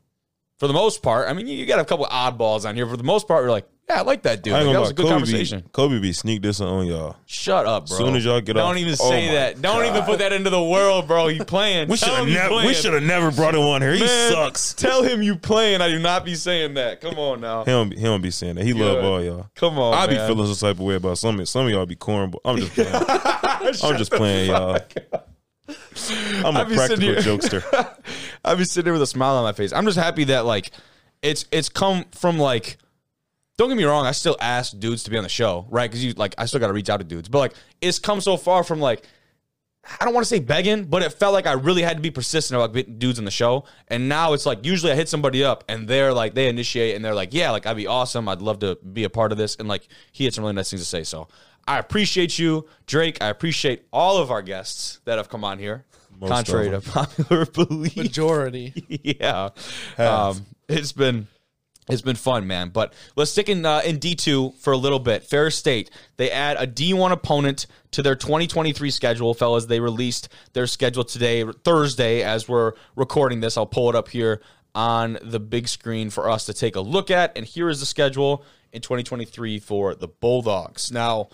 Speaker 2: for the most part, I mean, you, you got a couple oddballs on here. For the most part, we're like, yeah, I like that dude.
Speaker 1: I
Speaker 2: Like, that
Speaker 1: gonna
Speaker 2: was
Speaker 1: lie,
Speaker 2: a good
Speaker 1: Kobe
Speaker 2: conversation.
Speaker 1: Be, Kobe be sneak dissing on y'all.
Speaker 2: Shut up, bro.
Speaker 1: As soon as y'all get out.
Speaker 2: don't
Speaker 1: off-
Speaker 2: even
Speaker 1: Oh
Speaker 2: say
Speaker 1: my
Speaker 2: that. Don't even put that into the world, bro. He playing.
Speaker 1: We should
Speaker 2: Tell
Speaker 1: have
Speaker 2: him you
Speaker 1: never. We
Speaker 2: playing.
Speaker 1: should have never brought him on here. He
Speaker 2: Man,
Speaker 1: sucks.
Speaker 2: Tell him you playing. I do not be saying that. Come on now.
Speaker 1: He don't. Be, he don't be saying that. He love all y'all.
Speaker 2: Come on.
Speaker 1: I be
Speaker 2: man.
Speaker 1: feeling some type of way about some. Some of y'all be corn. But I'm just playing. I'm just playing, y'all. I'm a
Speaker 2: I be sitting
Speaker 1: practical
Speaker 2: here-
Speaker 1: jokester.
Speaker 2: I'd be sitting there with a smile on my face. I'm just happy that like it's it's come from like don't get me wrong, I still ask dudes to be on the show, right? Because you like I still gotta reach out to dudes. But like it's come so far from like I don't want to say begging, but it felt like I really had to be persistent about getting dudes on the show. And now it's like usually I hit somebody up and they're like they initiate and they're like, Yeah, like I'd be awesome. I'd love to be a part of this. And like he had some really nice things to say. So I appreciate you, Drake. I appreciate all of our guests that have come on here.
Speaker 1: Most
Speaker 2: contrary to popular belief.
Speaker 3: Majority.
Speaker 2: yeah. Um, it's been it's been fun, man. But let's stick in uh, in D two for a little bit. Ferris State they add a D one opponent to their 2023 schedule, fellas. They released their schedule today, Thursday, as we're recording this. I'll pull it up here on the big screen for us to take a look at. And here is the schedule in 2023 for the Bulldogs. Now,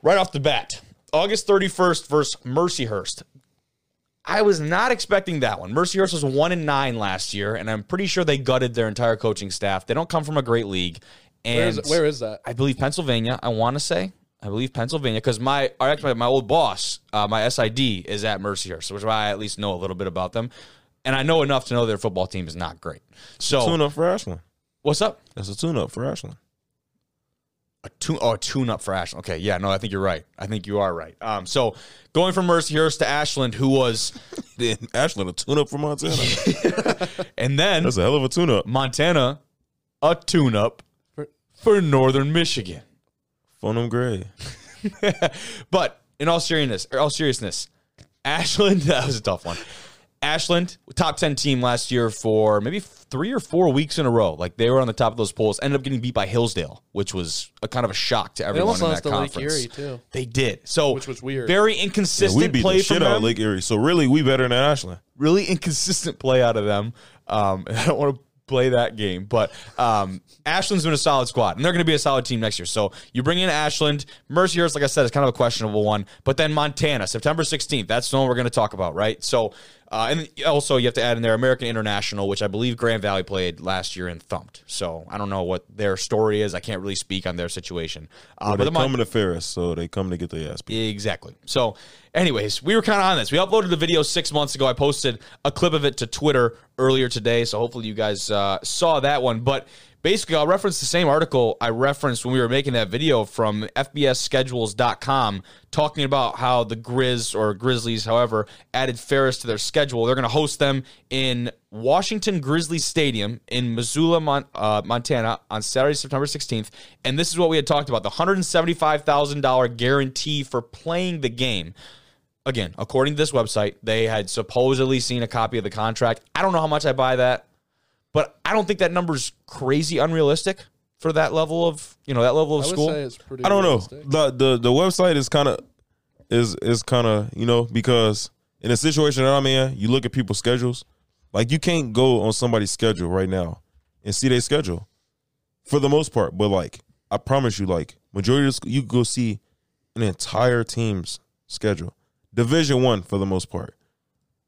Speaker 2: right off the bat, August 31st versus Mercyhurst. I was not expecting that one. Mercyhurst was one and nine last year, and I'm pretty sure they gutted their entire coaching staff. They don't come from a great league, and
Speaker 3: Where is, where is that?
Speaker 2: I believe Pennsylvania. I want to say I believe Pennsylvania because my actually my old boss, uh, my SID is at Mercyhurst, which is why I at least know a little bit about them, and I know enough to know their football team is not great. So
Speaker 1: Tune up for Ashland.
Speaker 2: what's up?
Speaker 1: That's a tune up for Ashland.
Speaker 2: A tune, oh, a tune up for Ashland. Okay, yeah, no, I think you're right. I think you are right. Um, so going from Mercyhurst to Ashland, who was,
Speaker 1: Then Ashland a tune up for Montana.
Speaker 2: and then
Speaker 1: That's a hell of a tune up.
Speaker 2: Montana, a tune up for Northern Michigan.
Speaker 1: Phonum Gray.
Speaker 2: but in all seriousness, all seriousness, Ashland that was a tough one. Ashland, top ten team last year for maybe three or four weeks in a row. Like they were on the top of those polls. Ended up getting beat by Hillsdale, which was a kind of a shock to
Speaker 3: They
Speaker 2: everyone
Speaker 3: almost
Speaker 2: in
Speaker 3: lost
Speaker 2: that
Speaker 3: to Lake
Speaker 2: conference.
Speaker 3: Erie too.
Speaker 2: They did. So
Speaker 3: Which was weird.
Speaker 2: Very
Speaker 1: Yeah, we beat
Speaker 2: play
Speaker 1: the
Speaker 2: from
Speaker 1: shit out of
Speaker 2: them.
Speaker 1: Lake Erie. So really, we better than Ashland.
Speaker 2: Really inconsistent play out of them. Um, I don't want to play that game, but um, Ashland's been a solid squad, and they're going to be a solid team next year. So you bring in Ashland, Mercyhurst, like I said, is kind of a questionable one, but then Montana, September 16th. That's the one we're going to talk about, right? So. Uh, and also, you have to add in there American International, which I believe Grand Valley played last year and thumped. So I don't know what their story is. I can't really speak on their situation. Uh,
Speaker 1: Well,
Speaker 2: but
Speaker 1: they
Speaker 2: the
Speaker 1: coming to Ferris, so they come to get their ass beat.
Speaker 2: Exactly. So, anyways, we were kind of on this. We uploaded the video six months ago. I posted a clip of it to Twitter earlier today. So, hopefully, you guys uh, saw that one. But basically, I'll reference the same article I referenced when we were making that video from FBSschedules.com talking about how the Grizz or Grizzlies, however, added Ferris to their schedule. They're going to host them in Washington Grizzly Stadium in Missoula, Mon- uh, Montana on Saturday, September 16th. And this is what we had talked about the $175,000 guarantee for playing the game. Again, according to this website, they had supposedly seen a copy of the contract. I don't know how much I buy that, but I don't think that number's crazy unrealistic for that level of, you know, that level of
Speaker 3: I would
Speaker 2: school.
Speaker 3: say it's pretty.
Speaker 1: I don't know. The the the website is kind of is is kind of you know because in a situation that I'm in, you look at people's schedules. Like you can't go on somebody's schedule right now and see their schedule for the most part. But like I promise you, like majority of the, you go see an entire team's schedule, Division One for the most part,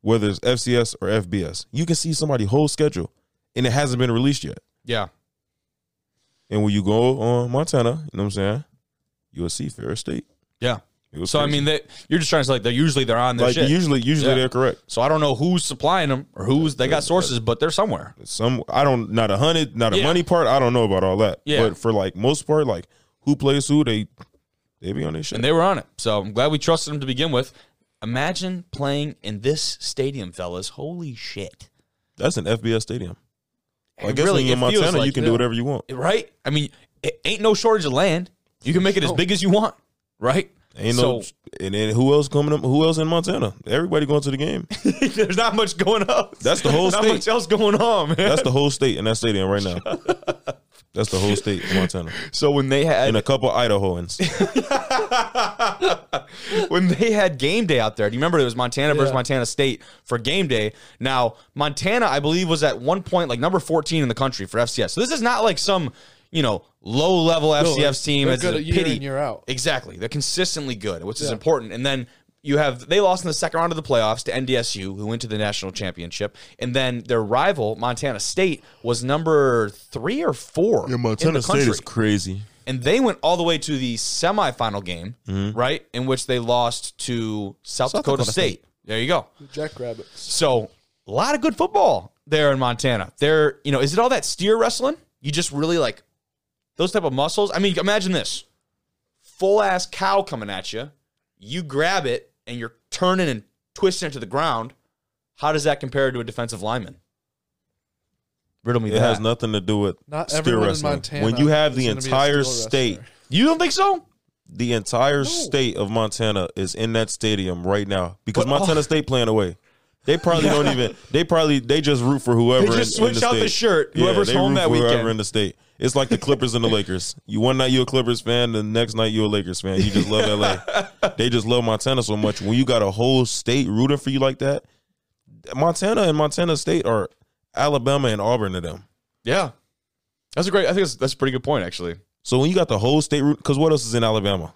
Speaker 1: whether it's FCS or FBS. You can see somebody's whole schedule, and it hasn't been released yet.
Speaker 2: yeah.
Speaker 1: And when you go on Montana, you know what I'm saying, you'll see Ferris State.
Speaker 2: Yeah. So I mean, you're just trying to say like they're usually they're on their
Speaker 1: like
Speaker 2: shit.
Speaker 1: usually, usually
Speaker 2: Yeah.
Speaker 1: they're correct.
Speaker 2: so I don't know who's supplying them or who's they got sources, but they're somewhere.
Speaker 1: Some I don't not a hundred, not a
Speaker 2: Yeah.
Speaker 1: money part. I don't know about all that.
Speaker 2: Yeah.
Speaker 1: but for like most part, like who plays who, they they be on their shit.
Speaker 2: And they were on it. So I'm glad we trusted them to begin with. Imagine playing in this stadium, fellas. Holy shit.
Speaker 1: That's an FBS stadium. I guess
Speaker 2: really-
Speaker 1: when you're in Montana,
Speaker 2: like-
Speaker 1: you can do whatever you want.
Speaker 2: Right? I mean, it ain't no shortage of land. You can make it as big as you want, right?
Speaker 1: Ain't no, and then who else coming up? Who else in Montana? Everybody going to the game.
Speaker 2: there's not much going on.
Speaker 1: That's the whole state.
Speaker 2: not much else going on, man.
Speaker 1: That's the whole state in that stadium right now. That's the whole state of Montana
Speaker 2: so when they had
Speaker 1: and a couple Idahoans.
Speaker 2: when they had game day out there. Do you remember it was Montana versus Montana State for game day? Now, Montana, I believe, was at one point like number 14 in the country for FCS. So this is not like some, you know, low level FCS team.
Speaker 3: They're
Speaker 2: It's
Speaker 3: good
Speaker 2: a
Speaker 3: a year
Speaker 2: pity.
Speaker 3: in, year out.
Speaker 2: Exactly. They're consistently good, which is important. And then you have they lost in the second round of the playoffs to NDSU, who went to the national championship. And then their rival, Montana State, was number three or four.
Speaker 1: Yeah,
Speaker 2: in
Speaker 1: Montana
Speaker 2: the
Speaker 1: State
Speaker 2: country
Speaker 1: is crazy.
Speaker 2: and they went all the way to the semifinal game,
Speaker 1: Mm-hmm.
Speaker 2: right? In which they lost to South, Dakota,
Speaker 1: Dakota
Speaker 2: State.
Speaker 1: State.
Speaker 2: There you go.
Speaker 3: Jackrabbits.
Speaker 2: So a lot of good football there in Montana. There, you know, is it all that steer wrestling? You just really like those type of muscles. I mean, imagine this: full ass cow coming at you. You grab it and you're turning and twisting it to the ground. How does that compare to a defensive lineman? Riddle me
Speaker 1: It
Speaker 2: that.
Speaker 1: has nothing to do with
Speaker 3: Not
Speaker 1: steer
Speaker 3: everyone in
Speaker 1: wrestling. When you have the
Speaker 3: gonna be a
Speaker 1: entire state,
Speaker 2: you don't think so?
Speaker 1: the entire state of Montana is in that stadium right now because
Speaker 2: But- oh.
Speaker 1: Montana
Speaker 2: oh.
Speaker 1: State playing away. They probably don't even. They probably they just root for whoever.
Speaker 2: They just
Speaker 1: in, in
Speaker 2: switch
Speaker 1: the
Speaker 2: out the shirt, whoever's
Speaker 1: they
Speaker 2: home that
Speaker 1: for
Speaker 2: weekend.
Speaker 1: Whoever in the state. It's like the Clippers and the Lakers. You one night you a Clippers fan, the next night you a Lakers fan. You just love LA. they just love Montana so much. When you got a whole state rooting for you like that, Montana and Montana State are Alabama and Auburn to them.
Speaker 2: Yeah, that's a great. I think that's, that's a pretty good point, actually.
Speaker 1: So when you got the whole state root, because what else is in Alabama?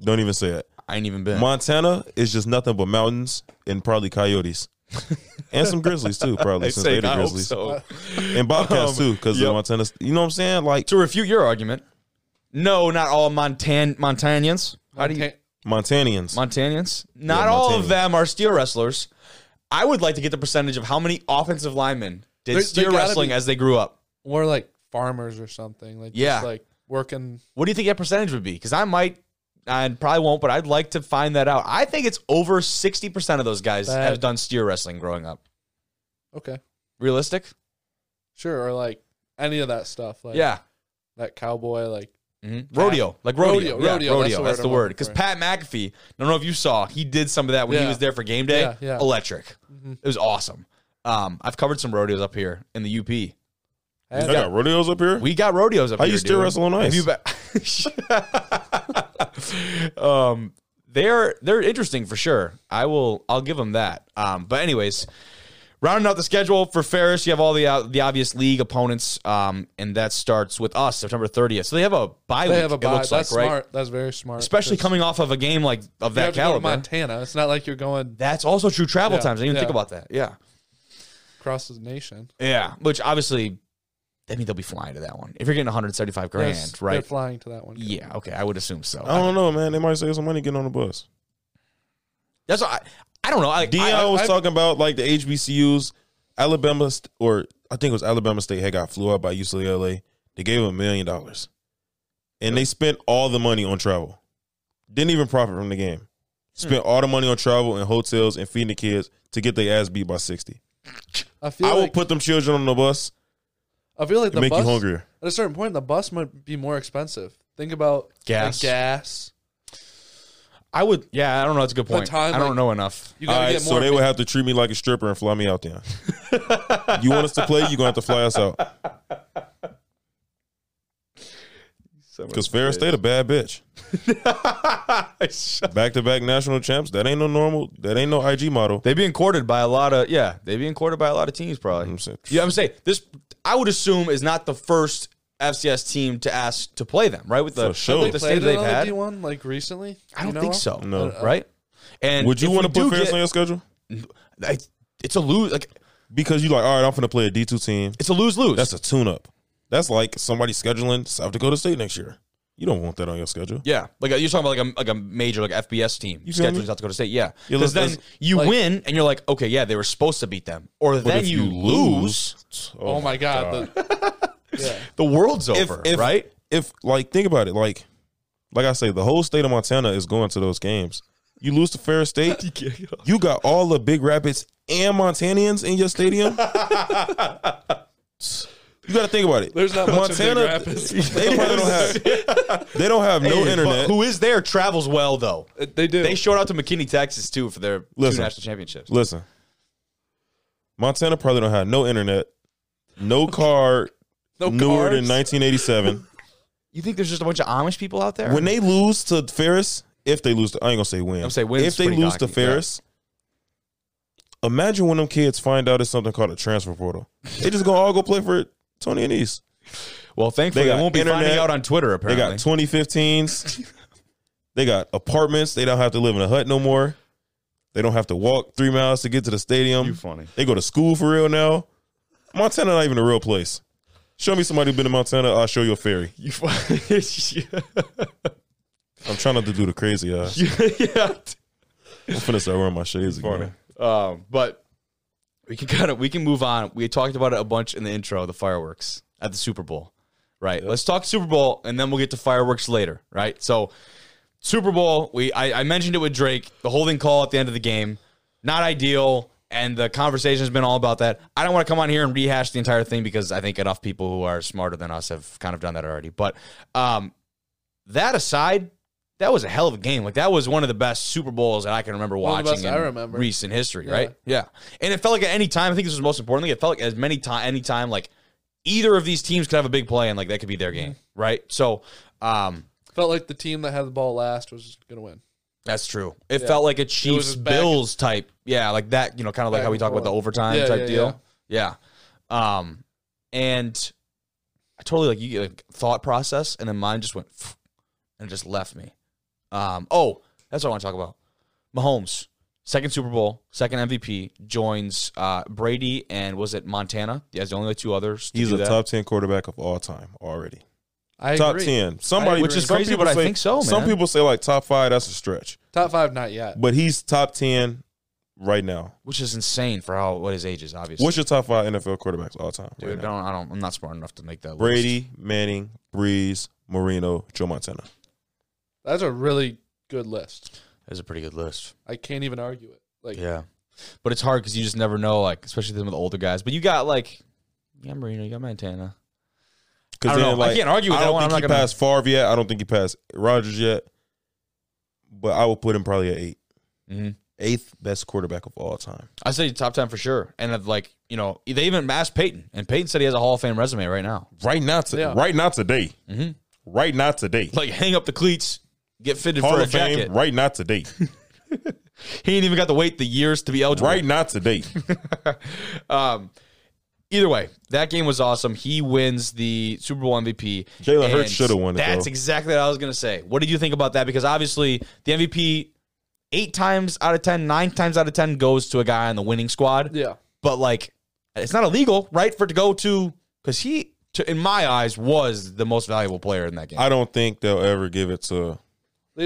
Speaker 1: Don't even say it.
Speaker 2: I ain't even been.
Speaker 1: Montana is just nothing but mountains and probably coyotes, and some grizzlies too. Probably
Speaker 2: I
Speaker 1: since
Speaker 2: say,
Speaker 1: they the grizzlies
Speaker 2: so.
Speaker 1: and bobcats
Speaker 2: Um,
Speaker 1: too, because
Speaker 2: yep.
Speaker 1: of Montana. You know what I'm saying? Like
Speaker 2: To refute your argument, no, not all Montan Montanians. How do you
Speaker 1: Montanians.
Speaker 2: Montanians? Not
Speaker 1: Yeah,
Speaker 2: all of them are steer wrestlers. I would like to get the percentage of how many offensive linemen did
Speaker 3: There- there
Speaker 2: steer
Speaker 3: gotta
Speaker 2: wrestling
Speaker 3: be-
Speaker 2: as they grew up.
Speaker 3: We're like farmers or something. Like
Speaker 2: Yeah.
Speaker 3: just like working.
Speaker 2: What do you think that percentage would be? Because I might, I probably won't, but I'd like to find that out. I think it's over 60% of those guys
Speaker 3: That-
Speaker 2: have done steer wrestling growing up.
Speaker 3: Okay,
Speaker 2: Realistic?
Speaker 3: sure, or like any of that stuff. Like
Speaker 2: yeah.
Speaker 3: that cowboy. Like
Speaker 2: Mhm. Rodeo, like rodeo,
Speaker 3: Rodeo,
Speaker 2: yeah,
Speaker 3: rodeo,
Speaker 2: rodeo.
Speaker 3: that's
Speaker 2: That's
Speaker 3: the
Speaker 2: the
Speaker 3: word I'm looking
Speaker 2: Because
Speaker 3: for.
Speaker 2: Pat McAfee, I don't know if you saw, he did some of that when he
Speaker 3: Yeah.
Speaker 2: was there for game day.
Speaker 3: Yeah, yeah.
Speaker 2: Electric.
Speaker 3: Mhm.
Speaker 2: It was awesome. Um, I've covered some rodeos up here in the UP.
Speaker 3: I
Speaker 1: I
Speaker 3: had-
Speaker 1: got rodeos up here.
Speaker 2: We got rodeos up
Speaker 1: How
Speaker 2: here.
Speaker 1: you steer
Speaker 2: dude.
Speaker 1: wrestle on
Speaker 2: Have
Speaker 1: ice?
Speaker 2: you be- um, they're they're interesting for sure. I will I'll give them that. Um, but anyways, rounding out the schedule for Ferris, you have all the uh, the obvious league opponents, um, and that starts with us September 30th. So they have a bye
Speaker 3: They
Speaker 2: week.
Speaker 3: have a
Speaker 2: It
Speaker 3: bye.
Speaker 2: looks
Speaker 3: That's
Speaker 2: like right.
Speaker 3: That's very smart.
Speaker 2: especially coming off of a game like of that
Speaker 3: have to go to
Speaker 2: caliber.
Speaker 3: Montana. It's not like you're going
Speaker 2: That's also true travel
Speaker 3: Yeah,
Speaker 2: times. I didn't even think about that. Yeah.
Speaker 3: across the nation.
Speaker 2: Yeah. Which obviously, I mean, they'll be flying to that one. If you're getting 175 grand,
Speaker 3: Yes, They're
Speaker 2: right?
Speaker 3: flying to that one.
Speaker 2: Yeah. Okay. I would assume so.
Speaker 1: I don't know, man. They might save some money getting on the bus.
Speaker 2: That's what I, I don't know. I,
Speaker 1: Dion
Speaker 2: I,
Speaker 1: was
Speaker 3: I-
Speaker 1: talking about like the HBCUs. Alabama st- or I think it was Alabama State had got flew out by UCLA. They gave him a million dollars, and they spent all the money on travel. Didn't even profit from the game. Spent all the money on travel and hotels and feeding the kids to get their ass beat by sixty.
Speaker 3: I feel
Speaker 1: I will
Speaker 3: like
Speaker 1: put them children on the bus
Speaker 3: I feel like the
Speaker 1: make
Speaker 3: bus
Speaker 1: you hungrier.
Speaker 3: at a certain point the bus might be more expensive. Think about
Speaker 2: Gas.
Speaker 3: like gas.
Speaker 2: I would. Yeah. I don't know. That's a good point.
Speaker 3: time,
Speaker 2: I don't
Speaker 3: like-
Speaker 2: know enough.
Speaker 3: You
Speaker 1: All
Speaker 3: gotta
Speaker 1: right,
Speaker 3: get
Speaker 1: so they would have to treat me like a stripper and fly me out there. you want us to play? You're gonna have to fly us out because Ferris State a bad bitch. Back to back national champs. That ain't no normal. That ain't no IG model.
Speaker 2: They being courted by a lot of yeah. They being courted by a lot of teams probably.
Speaker 1: I'm saying-
Speaker 2: Yeah, I'm saying this. I would assume is not the first FCS team to ask to play them, right? With the,
Speaker 1: For sure.
Speaker 2: with
Speaker 3: they
Speaker 2: the
Speaker 3: played
Speaker 2: they've had.
Speaker 3: D one like recently.
Speaker 2: I don't think so.
Speaker 1: No.
Speaker 3: Uh,
Speaker 2: right? And
Speaker 1: Would you want to put
Speaker 2: do
Speaker 1: Ferris
Speaker 2: get-
Speaker 1: on your schedule?
Speaker 2: I- It's a lose. Like
Speaker 1: Because you're like, all right, I'm gonna play a D two team.
Speaker 2: it's a lose lose.
Speaker 1: That's a tune up. That's like somebody scheduling South Dakota State next year. You don't want that on your schedule.
Speaker 2: Yeah, like you're talking about like a like a major like FBS team
Speaker 1: You feel
Speaker 2: scheduling
Speaker 1: me?
Speaker 2: South Dakota State. Yeah,
Speaker 1: Yeah,
Speaker 2: because
Speaker 1: let's-
Speaker 2: then
Speaker 1: let's-
Speaker 2: you
Speaker 3: like-
Speaker 2: win and you're like, okay, yeah, they were supposed to beat them, or then
Speaker 1: if
Speaker 2: you, lose,
Speaker 3: Oh, oh my god. The, yeah.
Speaker 2: the world's
Speaker 1: If-
Speaker 2: over,
Speaker 1: if-
Speaker 2: right?
Speaker 1: If like think about it, like like I say, the whole state of Montana is going to those games. You lose to Ferris State, you got all the Big Rapids and Montanians in your stadium. You got to think about it.
Speaker 3: There's not much in Big
Speaker 1: Montana.
Speaker 3: Rapids.
Speaker 1: They probably don't have. They don't have no
Speaker 2: Hey,
Speaker 1: internet.
Speaker 2: Who is there travels well though.
Speaker 3: Uh, They do.
Speaker 2: They showed out to McKinney, Texas too for their
Speaker 1: Listen.
Speaker 2: two national championships.
Speaker 1: Listen, Montana probably don't have no internet, no car
Speaker 3: no
Speaker 1: newer than
Speaker 3: cars.
Speaker 1: 1987.
Speaker 2: You think there's just a bunch of Amish people out there?
Speaker 1: when they lose to Ferris, if they lose, to, I ain't gonna say win.
Speaker 2: I'm saying win's
Speaker 1: if they
Speaker 2: pretty
Speaker 1: lose to
Speaker 2: cocky, yeah.
Speaker 1: Ferris, imagine when them kids find out it's something called a transfer portal. They just gonna all go play for Tony and East.
Speaker 2: well, thankfully
Speaker 1: They
Speaker 2: they, won't be finding out on Twitter. Apparently, they
Speaker 1: got 2015s. they got apartments. They don't have to live in a hut no more. They don't have to walk three miles to get to the stadium.
Speaker 2: funny.
Speaker 1: They go to school for real now. Montana not even a real place. Show me somebody who's been in Montana. I'll show you a ferry.
Speaker 2: You funny.
Speaker 1: I'm trying not to do the crazy eyes.
Speaker 2: yeah.
Speaker 1: I'm finna start wearing my shades again.
Speaker 2: Um, but we can kind of we can move on. We talked about it a bunch in the intro, the fireworks at the Super Bowl. Right. Let's talk Super Bowl and then we'll get to fireworks later. Right. So Super Bowl, we I, I mentioned it with Drake, the holding call at the end of the game, not ideal. And the conversation has been all about that. I don't want to come on here and rehash the entire thing because I think enough people who are smarter than us have kind of done that already. But um, that aside, that was a hell of a game. Like that was one of the best Super Bowls that I can remember
Speaker 3: One
Speaker 2: watching in
Speaker 3: I remember.
Speaker 2: recent history,
Speaker 3: Yeah.
Speaker 2: right? Yeah. And it felt like at any time, I think this was most importantly, it felt like as many time any time like either of these teams could have a big play and like that could be their game, right? So um
Speaker 3: Felt like the team that had the ball last was gonna win.
Speaker 2: that's true. It
Speaker 3: Yeah.
Speaker 2: felt like a Chiefs Bills type. Yeah, like that, you know, kind of like how we talk about the overtime
Speaker 3: Yeah,
Speaker 2: type deal. Yeah. Um and I totally like you like thought process and then mine just went and just left me. Um oh, that's what I want to talk about. Mahomes, second Super Bowl, second MVP, joins uh Brady and was it Montana? He has the only two others. to
Speaker 1: He's
Speaker 2: do
Speaker 1: a
Speaker 2: that.
Speaker 1: top ten quarterback of all time already.
Speaker 3: I
Speaker 1: top
Speaker 3: agree.
Speaker 1: ten. Somebody,
Speaker 2: Which is
Speaker 1: some
Speaker 2: crazy,
Speaker 1: people
Speaker 2: but I
Speaker 1: say-
Speaker 2: think so,
Speaker 1: Some people say like top five. That's a stretch,
Speaker 3: Top five, not yet.
Speaker 1: but he's top ten right now.
Speaker 2: which is insane for how what his age is. Obviously,
Speaker 1: What's your top five NFL quarterbacks all time?
Speaker 2: dude?
Speaker 1: right
Speaker 2: I don't, I don't. I'm not smart enough to make that. list.
Speaker 1: Brady, Manning, Brees, Marino, Joe Montana.
Speaker 3: That's a really good list.
Speaker 2: That's a pretty good list.
Speaker 3: I can't even argue it. Like,
Speaker 2: Yeah, but it's hard because you just never know. Like, especially them with the older guys. But you got like, you got Marino, you got Montana. I don't know. I can't argue with
Speaker 1: I
Speaker 2: that
Speaker 1: don't
Speaker 2: one. I'm
Speaker 1: think
Speaker 2: not
Speaker 1: he
Speaker 2: gonna-
Speaker 1: passed Favre yet. I don't think he passed Rodgers yet. But I will put him probably at 8
Speaker 2: hmm
Speaker 1: Eighth best quarterback of all time.
Speaker 2: I say top ten for sure. And of like, you know, they even asked Peyton, and Peyton said he has a Hall of Fame resume right now.
Speaker 1: Right now, to,
Speaker 3: Yeah.
Speaker 1: right now today.
Speaker 2: Mhm.
Speaker 1: Right now today.
Speaker 2: Like, hang up the cleats, get fitted
Speaker 1: Hall
Speaker 2: for a
Speaker 1: of Fame.
Speaker 2: jacket.
Speaker 1: Right now today.
Speaker 2: He ain't even got to wait the years to be eligible.
Speaker 1: right now today.
Speaker 2: Um, either way, that game was awesome. He wins the Super Bowl MVP.
Speaker 1: Jalen Hurts shoulda won it,
Speaker 2: That's
Speaker 1: though.
Speaker 2: exactly what I was gonna say. What did you think about that? Because obviously, the MVP eight times out of ten, nine times out of ten goes to a guy on the winning squad.
Speaker 3: yeah.
Speaker 2: But like, it's not illegal, right, for it to go to because he, to, in my eyes, was the most valuable player in that game.
Speaker 1: I don't think they'll ever give it to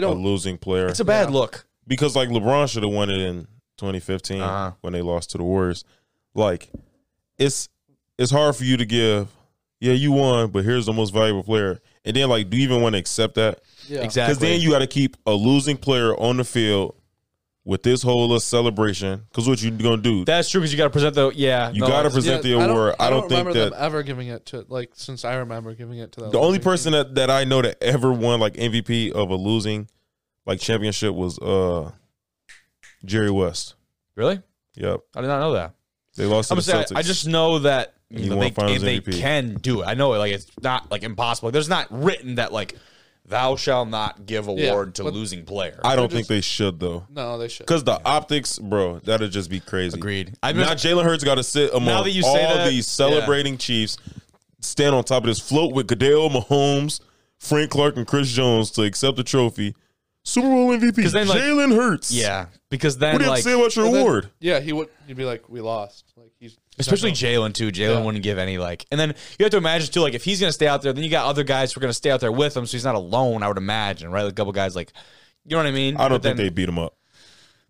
Speaker 3: They
Speaker 1: a
Speaker 3: don't.
Speaker 1: losing player.
Speaker 2: it's a bad
Speaker 3: Yeah.
Speaker 2: look.
Speaker 1: because like LeBron should have won it in 2015
Speaker 2: Uh-huh.
Speaker 1: when they lost to the Warriors. Like it's it's hard for you to give. Yeah, you won, but here's the most valuable player. And then like, do you even want to accept that?
Speaker 3: yeah.
Speaker 2: Exactly.
Speaker 1: Because then you got to keep a losing player on the field with this whole celebration. Because what you gonna do?
Speaker 2: That's true because you got to present the yeah.
Speaker 1: you
Speaker 2: no,
Speaker 1: got to
Speaker 2: it's-
Speaker 1: present the
Speaker 3: I don't-
Speaker 1: award. I don't, think
Speaker 3: remember
Speaker 1: that
Speaker 3: them ever giving it to like since I remember giving it to them.
Speaker 1: the only person that, that I know that ever won like MVP of a losing like championship was uh Jerry West.
Speaker 2: really.
Speaker 1: Yep,
Speaker 2: I did not know that.
Speaker 1: they lost
Speaker 2: I'm
Speaker 1: the
Speaker 2: saying
Speaker 1: Celtics.
Speaker 2: I just know that you know,
Speaker 1: won
Speaker 2: they,
Speaker 1: Finals
Speaker 2: they can do it. I know it like it's not like impossible. There's not written that like thou shall not give
Speaker 3: Yeah,
Speaker 2: award to losing player.
Speaker 1: I don't
Speaker 3: They're
Speaker 1: think they should though,
Speaker 3: No, they should.
Speaker 1: because the optics, bro, that'd just be crazy.
Speaker 2: Agreed. I
Speaker 1: Now Jalen Hurts got to sit among
Speaker 2: Now that you
Speaker 1: all
Speaker 2: say that,
Speaker 1: these celebrating Chiefs, stand on top of this float with Goodell, Mahomes, Frank Clark, and Chris Jones to accept the trophy. Super Bowl MVP,
Speaker 2: 'Cause then, like-
Speaker 1: Jalen Hurts.
Speaker 2: yeah, because then
Speaker 1: what do you have
Speaker 2: like
Speaker 1: say about your
Speaker 3: And then-
Speaker 1: award?
Speaker 3: Yeah, he would. You'd be like, we lost. Like he's he's
Speaker 2: especially Jalen too. Jalen
Speaker 3: Yeah.
Speaker 2: wouldn't give any like, and then you have to imagine too like if he's gonna stay out there, then you got other guys who are gonna stay out there with him, so he's not alone. I would imagine, right? Like a couple guys like. You know what I mean?
Speaker 1: I don't
Speaker 2: But
Speaker 1: think
Speaker 2: then-
Speaker 1: they beat him up.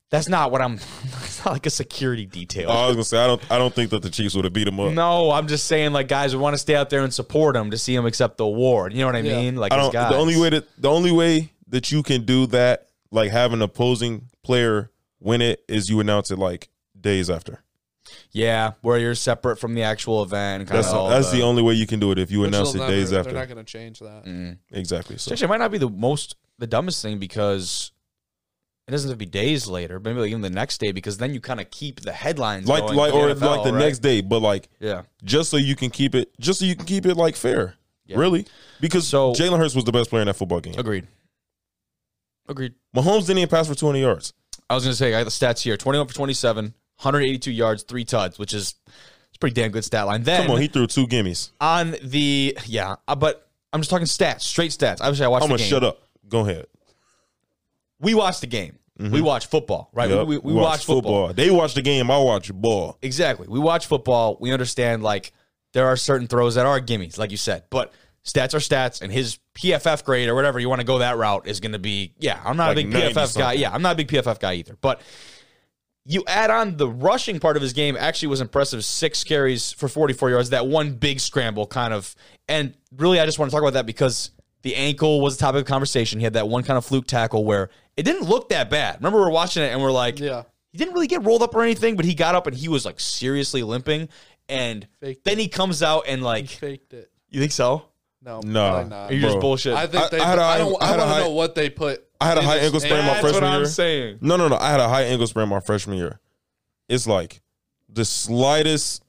Speaker 2: That's not what I'm. It's not like a security detail.
Speaker 1: I was gonna say I don't. I don't think that the Chiefs would have beat him up.
Speaker 2: No, I'm just saying, like guys would want to stay out there and support him to see him accept the award. You know what I
Speaker 3: Yeah.
Speaker 2: mean? Like
Speaker 1: I don't.
Speaker 2: guys.
Speaker 1: The only way that the only way that you can do that, like have an opposing player win it, is you announce it like days after.
Speaker 2: Yeah, where you're separate from the actual event. Kind
Speaker 1: That's
Speaker 2: of all
Speaker 1: that's the only way you can do it if you announce it
Speaker 3: they'll
Speaker 1: days after.
Speaker 3: They're not going to change that.
Speaker 2: Mm.
Speaker 1: exactly. So
Speaker 2: Actually, it might not be the most the dumbest thing because it doesn't have to be days later, maybe like even the next day because then you kind of keep the headlines
Speaker 1: like
Speaker 2: going
Speaker 1: like or
Speaker 2: the NFL,
Speaker 1: like the
Speaker 2: right?
Speaker 1: next day, but like
Speaker 2: Yeah,
Speaker 1: just so you can keep it, just so you can keep it like fair,
Speaker 2: Yeah.
Speaker 1: really, because
Speaker 2: So-
Speaker 1: Jalen Hurts was the best player in that football game.
Speaker 2: agreed. Agreed.
Speaker 1: Mahomes didn't even pass for 200 yards.
Speaker 2: I was gonna say I got the stats here: twenty-one for twenty-seven, 182 yards, three tuds, which is it's pretty damn good stat line. Then
Speaker 1: Come on, he threw two gimmies.
Speaker 2: on the yeah, uh, but I'm just talking stats, straight stats. Obviously, I watched
Speaker 1: I'm gonna shut up. Go ahead.
Speaker 2: We watched the game. We watch football, right?
Speaker 1: Yep.
Speaker 2: We, we, we watch football.
Speaker 1: They watch the game. I watch ball.
Speaker 2: Exactly. We watch football. We understand like there are certain throws that are gimmies, like you said, but stats are stats, and his PFF grade or whatever you want to go that route is going to be. Yeah, I'm not
Speaker 1: Like
Speaker 2: a big
Speaker 1: 90
Speaker 2: PFF guy. Yeah, I'm not a big PFF guy either. But you add on the rushing part of his game. Actually, was impressive. Six carries for 44 yards. That one big scramble, kind of. And really, I just want to talk about that because the ankle was the topic of conversation. He had that one kind of fluke tackle where it didn't look that bad. Remember, we were watching it and we're like,
Speaker 3: Yeah.
Speaker 2: he didn't really get rolled up or anything, but he got up and he was like seriously limping. And
Speaker 3: Faked
Speaker 2: then he comes out and
Speaker 3: He
Speaker 2: like,
Speaker 3: faked it.
Speaker 2: you think so?
Speaker 3: No,
Speaker 1: no,
Speaker 3: probably not.
Speaker 2: Or you just
Speaker 1: Bro.
Speaker 2: bullshit?
Speaker 3: I think
Speaker 1: I-
Speaker 3: they.
Speaker 1: I
Speaker 3: I,
Speaker 1: had a high-
Speaker 3: don't.
Speaker 1: I
Speaker 3: I,
Speaker 1: had a
Speaker 3: want to
Speaker 1: high-
Speaker 3: know what they put.
Speaker 1: I had a
Speaker 3: in
Speaker 1: high
Speaker 3: his
Speaker 1: ankle sprain my
Speaker 3: ankle.
Speaker 1: freshman year.
Speaker 2: saying.
Speaker 1: No, no, no. I had a high ankle sprain my freshman year. It's like the slightest.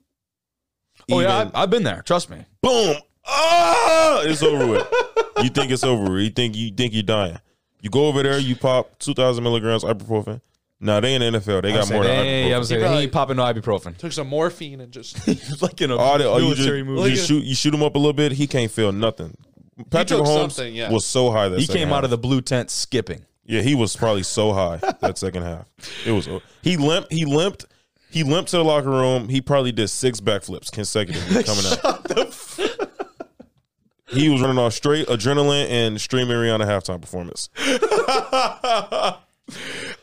Speaker 2: Oh yeah,
Speaker 1: even-
Speaker 2: I, I've been there. Trust me.
Speaker 1: boom. Ah, it's over with. you think it's over with. You think you think you're dying. You go over there, you pop two thousand milligrams ibuprofen. Nah, they in the NFL. They got more than
Speaker 2: Hey, I'm
Speaker 1: ibuprofen.
Speaker 2: saying
Speaker 3: probably-
Speaker 2: he popping no ibuprofen.
Speaker 3: Took some morphine and just.
Speaker 2: like in a
Speaker 1: All the, oh, you just,
Speaker 2: military
Speaker 1: you
Speaker 2: movie.
Speaker 1: just shoot you shoot him up a little bit. He can't feel nothing. Patrick
Speaker 3: took
Speaker 1: Holmes
Speaker 3: something, yeah.
Speaker 1: was so high that
Speaker 2: He
Speaker 1: second
Speaker 2: came out of the blue tent skipping.
Speaker 1: Yeah, he was probably so high that second half. It was he limped. He limped. He limped to the locker room. He probably did six backflips consecutively coming out. he was running off straight adrenaline and streaming Rihanna halftime performance.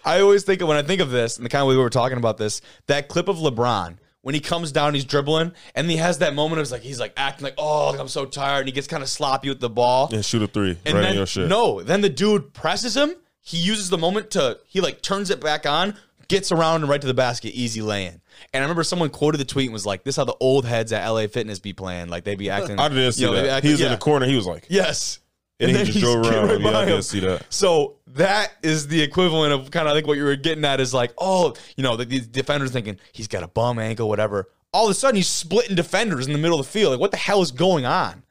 Speaker 2: I always think of when I think of this and the kind of way we were talking about this, that clip of LeBron when he comes down, he's dribbling, and he has that moment of like he's like acting like, oh, like, I'm so tired, and he gets kind of sloppy with the ball.
Speaker 1: And shoot a three
Speaker 2: And
Speaker 1: right
Speaker 2: then
Speaker 1: in your shit.
Speaker 2: no, then the dude presses him. He uses the moment to he like turns it back on, gets around and right to the basket, easy lay in. And I remember someone quoted the tweet and was like, "This is how the old heads at LA Fitness be playing. Like they be acting."
Speaker 1: I didn't see
Speaker 2: you know,
Speaker 1: that.
Speaker 2: acting-
Speaker 1: He was
Speaker 2: yeah.
Speaker 1: in the corner. He was like,
Speaker 2: Yes.
Speaker 1: And, he
Speaker 2: then
Speaker 1: just
Speaker 2: he's
Speaker 1: drove around.
Speaker 2: right.
Speaker 1: Yeah,
Speaker 2: by
Speaker 1: I
Speaker 2: him.
Speaker 1: didn't see that.
Speaker 2: So that is the equivalent of kind of like what you were getting at is like, oh, you know, the, the defender's thinking he's got a bum ankle, whatever. All of a sudden, he's splitting defenders in the middle of the field. Like, what the hell is going on?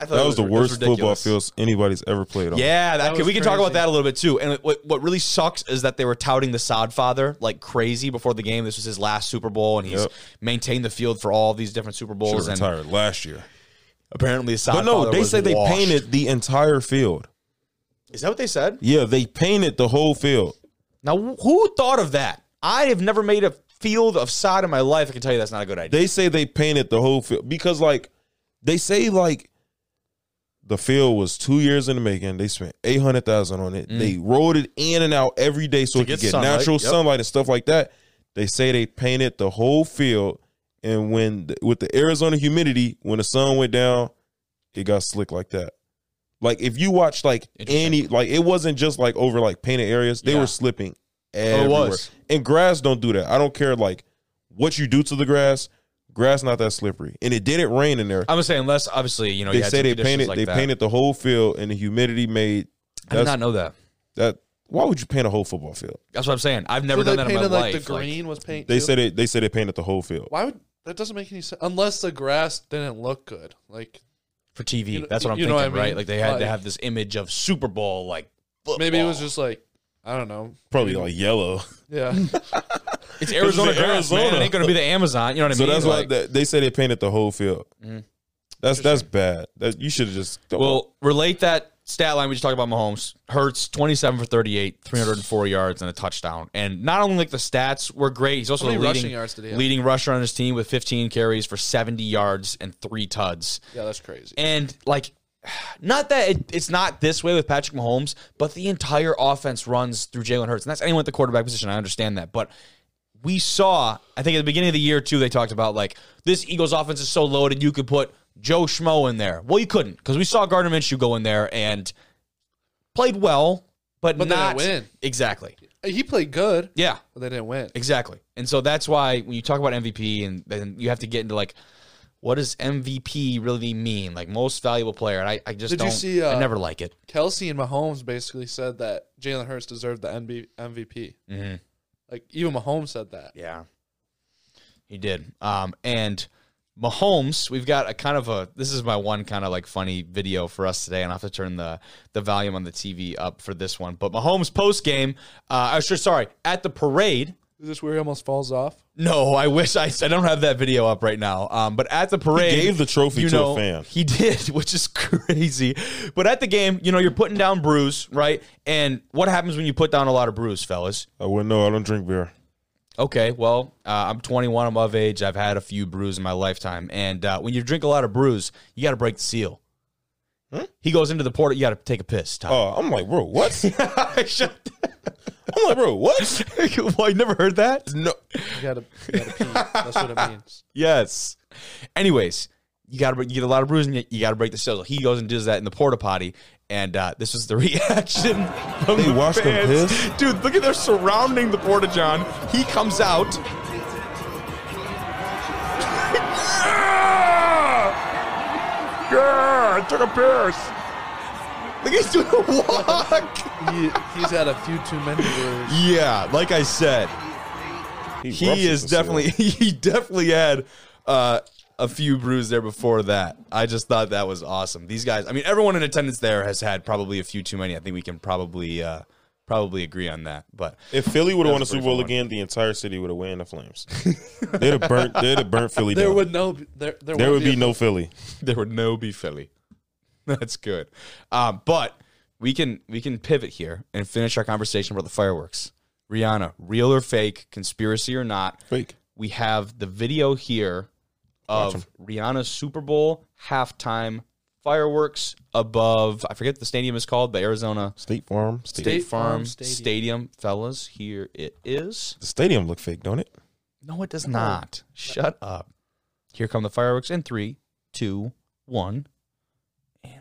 Speaker 2: I thought
Speaker 1: That
Speaker 2: it
Speaker 1: was the
Speaker 2: it was
Speaker 1: worst football
Speaker 2: ridiculous.
Speaker 1: field anybody's ever played on.
Speaker 2: Yeah, that,
Speaker 3: That
Speaker 2: we
Speaker 3: was
Speaker 2: can talk about that a little bit too. And what what really sucks is that they were touting the Sod father like crazy before the game. This was his last Super Bowl, and he's
Speaker 1: Yep.
Speaker 2: maintained the field for all these different Super
Speaker 1: Should
Speaker 2: Bowls.
Speaker 1: have
Speaker 2: And
Speaker 1: retired last year.
Speaker 2: Apparently, Sod
Speaker 1: But no, they said they
Speaker 2: washed.
Speaker 1: painted the entire field.
Speaker 2: Is that what they said?
Speaker 1: Yeah, they painted the whole field.
Speaker 2: Now, who thought of that? I have never made a field of sod in my life. I can tell you that's not a good idea.
Speaker 1: They say they painted the whole field because, like, they say like the field was two years in the making. They spent eight hundred thousand on it. They rolled it in and out every day so
Speaker 2: Mm. To
Speaker 1: it could
Speaker 2: get
Speaker 1: get
Speaker 2: sunlight,
Speaker 1: natural
Speaker 2: yep.
Speaker 1: sunlight and stuff like that. They say they painted the whole field, and when the, with the Arizona humidity, when the sun went down, it got slick like that. Like if you watch like any like it wasn't just like over like painted areas. They
Speaker 2: Yeah.
Speaker 1: were slipping
Speaker 2: Oh, it
Speaker 1: everywhere.
Speaker 2: was.
Speaker 1: And grass don't do that. I don't care like what you do to the grass. Grass not that slippery, and it didn't rain in there.
Speaker 2: I'm just saying, unless obviously you know
Speaker 1: they
Speaker 2: you
Speaker 1: say
Speaker 2: some
Speaker 1: they painted
Speaker 2: like
Speaker 1: they
Speaker 2: that.
Speaker 1: painted the whole field, and the humidity made
Speaker 2: I did
Speaker 1: that's,
Speaker 2: not know that.
Speaker 1: that. Why would you paint a whole football field?
Speaker 2: That's what I'm saying. I've never
Speaker 3: so
Speaker 2: done
Speaker 3: they
Speaker 2: that in my
Speaker 3: like
Speaker 2: life.
Speaker 3: the green was paint.
Speaker 1: They
Speaker 3: too?
Speaker 1: said it. They said they painted the whole field.
Speaker 3: Why would that doesn't make any sense unless the grass didn't look good. Like
Speaker 2: for TV.
Speaker 3: You know-
Speaker 2: That's what I'm
Speaker 3: you
Speaker 2: thinking,
Speaker 3: know what I mean?
Speaker 2: right? Like they had to have this image of Super Bowl, like
Speaker 3: maybe it was just like I don't know.
Speaker 1: Probably like yellow.
Speaker 3: Yeah.
Speaker 2: it's Arizona
Speaker 1: it's
Speaker 2: grass, man.
Speaker 1: Arizona.
Speaker 2: It ain't gonna be the Amazon. You know what I mean?
Speaker 1: so that's why
Speaker 2: Like-
Speaker 1: they, they say they painted the whole field.
Speaker 2: Mhm.
Speaker 1: That's that's bad. That you should have just.
Speaker 2: Well, relate that stat line we just talked about Mahomes. Hurts 27 for 38, 304 yards and a touchdown. And not only like the stats were great, he's also the leading,
Speaker 3: rushing yards did he have?
Speaker 2: leading rusher on his team with 15 carries for 70 yards and three tuds.
Speaker 3: Yeah, that's crazy.
Speaker 2: And like, not that it, it's not this way with Patrick Mahomes, but the entire offense runs through Jalen Hurts, and that's anyone at the quarterback position. I understand that, but we saw, I think at the beginning of the year too, they talked about like this Eagles offense is so loaded, you could put Joe Schmo in there. Well, you couldn't because we saw Gardner Minshew go in there and played well, but,
Speaker 3: But they didn't win.
Speaker 2: exactly.
Speaker 3: He played good,
Speaker 2: Yeah,
Speaker 3: but they didn't win.
Speaker 2: Exactly. And so that's why when you talk about MVP and then you have to get into like what does MVP really mean? Like most valuable player. And I, I just
Speaker 3: Did you
Speaker 2: don't
Speaker 3: see,
Speaker 2: I
Speaker 3: uh,
Speaker 2: never like it.
Speaker 3: Kelce and Mahomes basically said that Jalen Hurts deserved the NB- MVP.
Speaker 2: Mm-hmm.
Speaker 3: Like even Mahomes said that.
Speaker 2: Yeah. He did. Um and Mahomes, we've got a kind of a this is my one kind of like funny video for us today, and I have to turn the the volume on the TV up for this one. But Mahomes post game, uh I was sure sorry, at the parade,
Speaker 3: Is this where he almost falls off?
Speaker 2: No, I wish I, I don't have that video up right now. Um, but at the parade,
Speaker 1: gave the trophy
Speaker 2: you
Speaker 1: to a fan.
Speaker 2: He did, which is crazy. But at the game, you know, you're putting down brews, right? And what happens when you put down a lot of brews, fellas?
Speaker 1: I wouldn't know. I don't drink beer.
Speaker 2: Okay, well, uh, I'm 21, I'm of age. I've had a few brews in my lifetime, and uh, when you drink a lot of brews, you got to break the seal. He goes into the porta. You got to take a piss. Tom.
Speaker 1: Oh, I'm like, bro, what?
Speaker 2: Shut-
Speaker 1: I'm like, bro, what?
Speaker 2: well, you never heard that?
Speaker 1: No.
Speaker 3: You gotta, you gotta pee. That's what it means.
Speaker 2: Yes. Anyways, you got to you get a lot of bruising. You got to break the seal. He goes and does that in the porta potty, and uh, this was the reaction. From
Speaker 1: They
Speaker 2: the
Speaker 1: watched him
Speaker 2: fans.
Speaker 1: piss?
Speaker 2: dude. Look at they're surrounding the porta john. He comes out. yeah, I took a piss. Look, he's doing a walk.
Speaker 3: He, he's had a few too many brews.
Speaker 2: yeah, like I said,
Speaker 1: ruptured
Speaker 2: he is definitely he definitely had uh, a few brews there before that. I just thought that was awesome. These guys, I mean, everyone in attendance there has had probably a few too many. I think we can probably uh, probably agree on that. But
Speaker 1: If Philly would have won a Super Bowl
Speaker 2: fun.
Speaker 1: again, the entire city would have went in the flames. they'd have burnt. They'd have burnt Philly
Speaker 3: There
Speaker 1: down.
Speaker 3: would no, there, there,
Speaker 1: there would
Speaker 3: wouldn't
Speaker 1: be no Philly.
Speaker 2: there would no be Philly. That's good. Um, but we can we can pivot here and finish our conversation about the fireworks. Rihanna, real or fake, conspiracy or not?
Speaker 1: Fake.
Speaker 2: we have the video here
Speaker 1: Watch
Speaker 2: of Rihanna's Super Bowl halftime fireworks above. I forget what the stadium is called, but Arizona
Speaker 1: State Farm. State.
Speaker 2: State
Speaker 3: State
Speaker 2: Farm
Speaker 3: Farm
Speaker 2: Stadium.
Speaker 3: Stadium.
Speaker 2: fellas. Here it is.
Speaker 1: The stadium look fake, don't it?
Speaker 2: No, it does not. Shut up. Here come the fireworks in three, two, one. And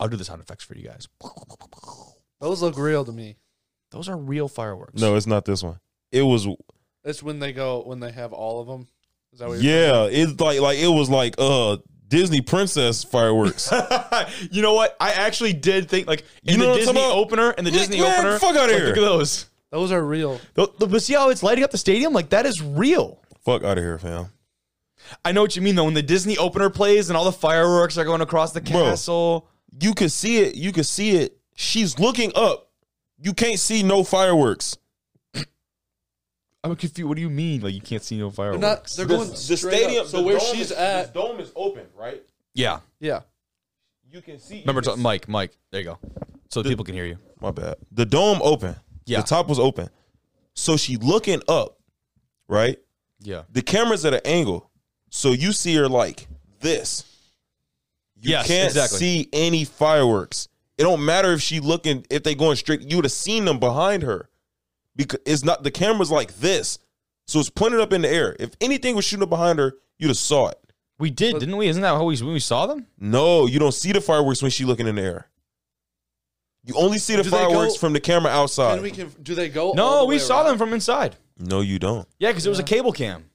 Speaker 2: I'll do the sound effects for you guys.
Speaker 3: Those look real to me.
Speaker 2: Those are real fireworks.
Speaker 1: No, it's not this one. It was
Speaker 3: It's when they go when they have all of them. Is that what you're
Speaker 1: yeah. It's like like it was like uh Disney princess fireworks.
Speaker 2: you know what? I actually did think like in
Speaker 1: You know
Speaker 2: the
Speaker 1: what
Speaker 2: Disney
Speaker 1: talking about?
Speaker 2: opener and the
Speaker 1: Man,
Speaker 2: Disney
Speaker 1: man,
Speaker 2: opener.
Speaker 1: fuck outta
Speaker 2: like,
Speaker 1: here.
Speaker 2: Look at those.
Speaker 3: Those are real.
Speaker 2: The- the- But see how it's lighting up the stadium? Like that is real.
Speaker 1: Fuck out of here, fam.
Speaker 2: I know what you mean though. When the Disney opener plays and all the fireworks are going across the
Speaker 1: Bro.
Speaker 2: castle.
Speaker 1: You could see it. You could see it. She's looking up. You can't see no fireworks.
Speaker 2: I'm confused. What do you mean? Like you can't see no
Speaker 3: They're
Speaker 2: fireworks?
Speaker 3: not. They're
Speaker 1: The-
Speaker 3: going
Speaker 1: the
Speaker 3: straight
Speaker 1: stadium.
Speaker 3: Up. So
Speaker 1: the
Speaker 3: where she's
Speaker 1: is,
Speaker 3: at,
Speaker 1: the dome is open, right?
Speaker 2: yeah.
Speaker 3: yeah.
Speaker 1: You can see.
Speaker 2: Remember,
Speaker 1: you
Speaker 2: to,
Speaker 1: can
Speaker 2: Mike. Mike. There you go. So the people can hear you.
Speaker 1: My bad. The dome open.
Speaker 2: Yeah.
Speaker 1: The top was open. So she looking up, right?
Speaker 2: Yeah.
Speaker 1: The camera's at an angle. So you see her like this. You
Speaker 2: Yes,
Speaker 1: can't
Speaker 2: exactly.
Speaker 1: see any fireworks. It don't matter if she looking if they going straight. You would have seen them behind her. Because it's not the camera's like this. So it's pointed up in the air. If anything was shooting up behind her, you'd have saw it.
Speaker 2: We did, didn't we? Isn't that how we when we saw them?
Speaker 1: No, you don't see the fireworks when she looking in the air. You only see the
Speaker 3: Do
Speaker 1: fireworks
Speaker 3: go-
Speaker 1: from the camera outside.
Speaker 3: And we can. Do they go? all
Speaker 2: No,
Speaker 3: the
Speaker 2: we
Speaker 3: way
Speaker 2: saw
Speaker 3: around?
Speaker 2: them from inside.
Speaker 1: no, you don't.
Speaker 2: Yeah, because it was a cable cam.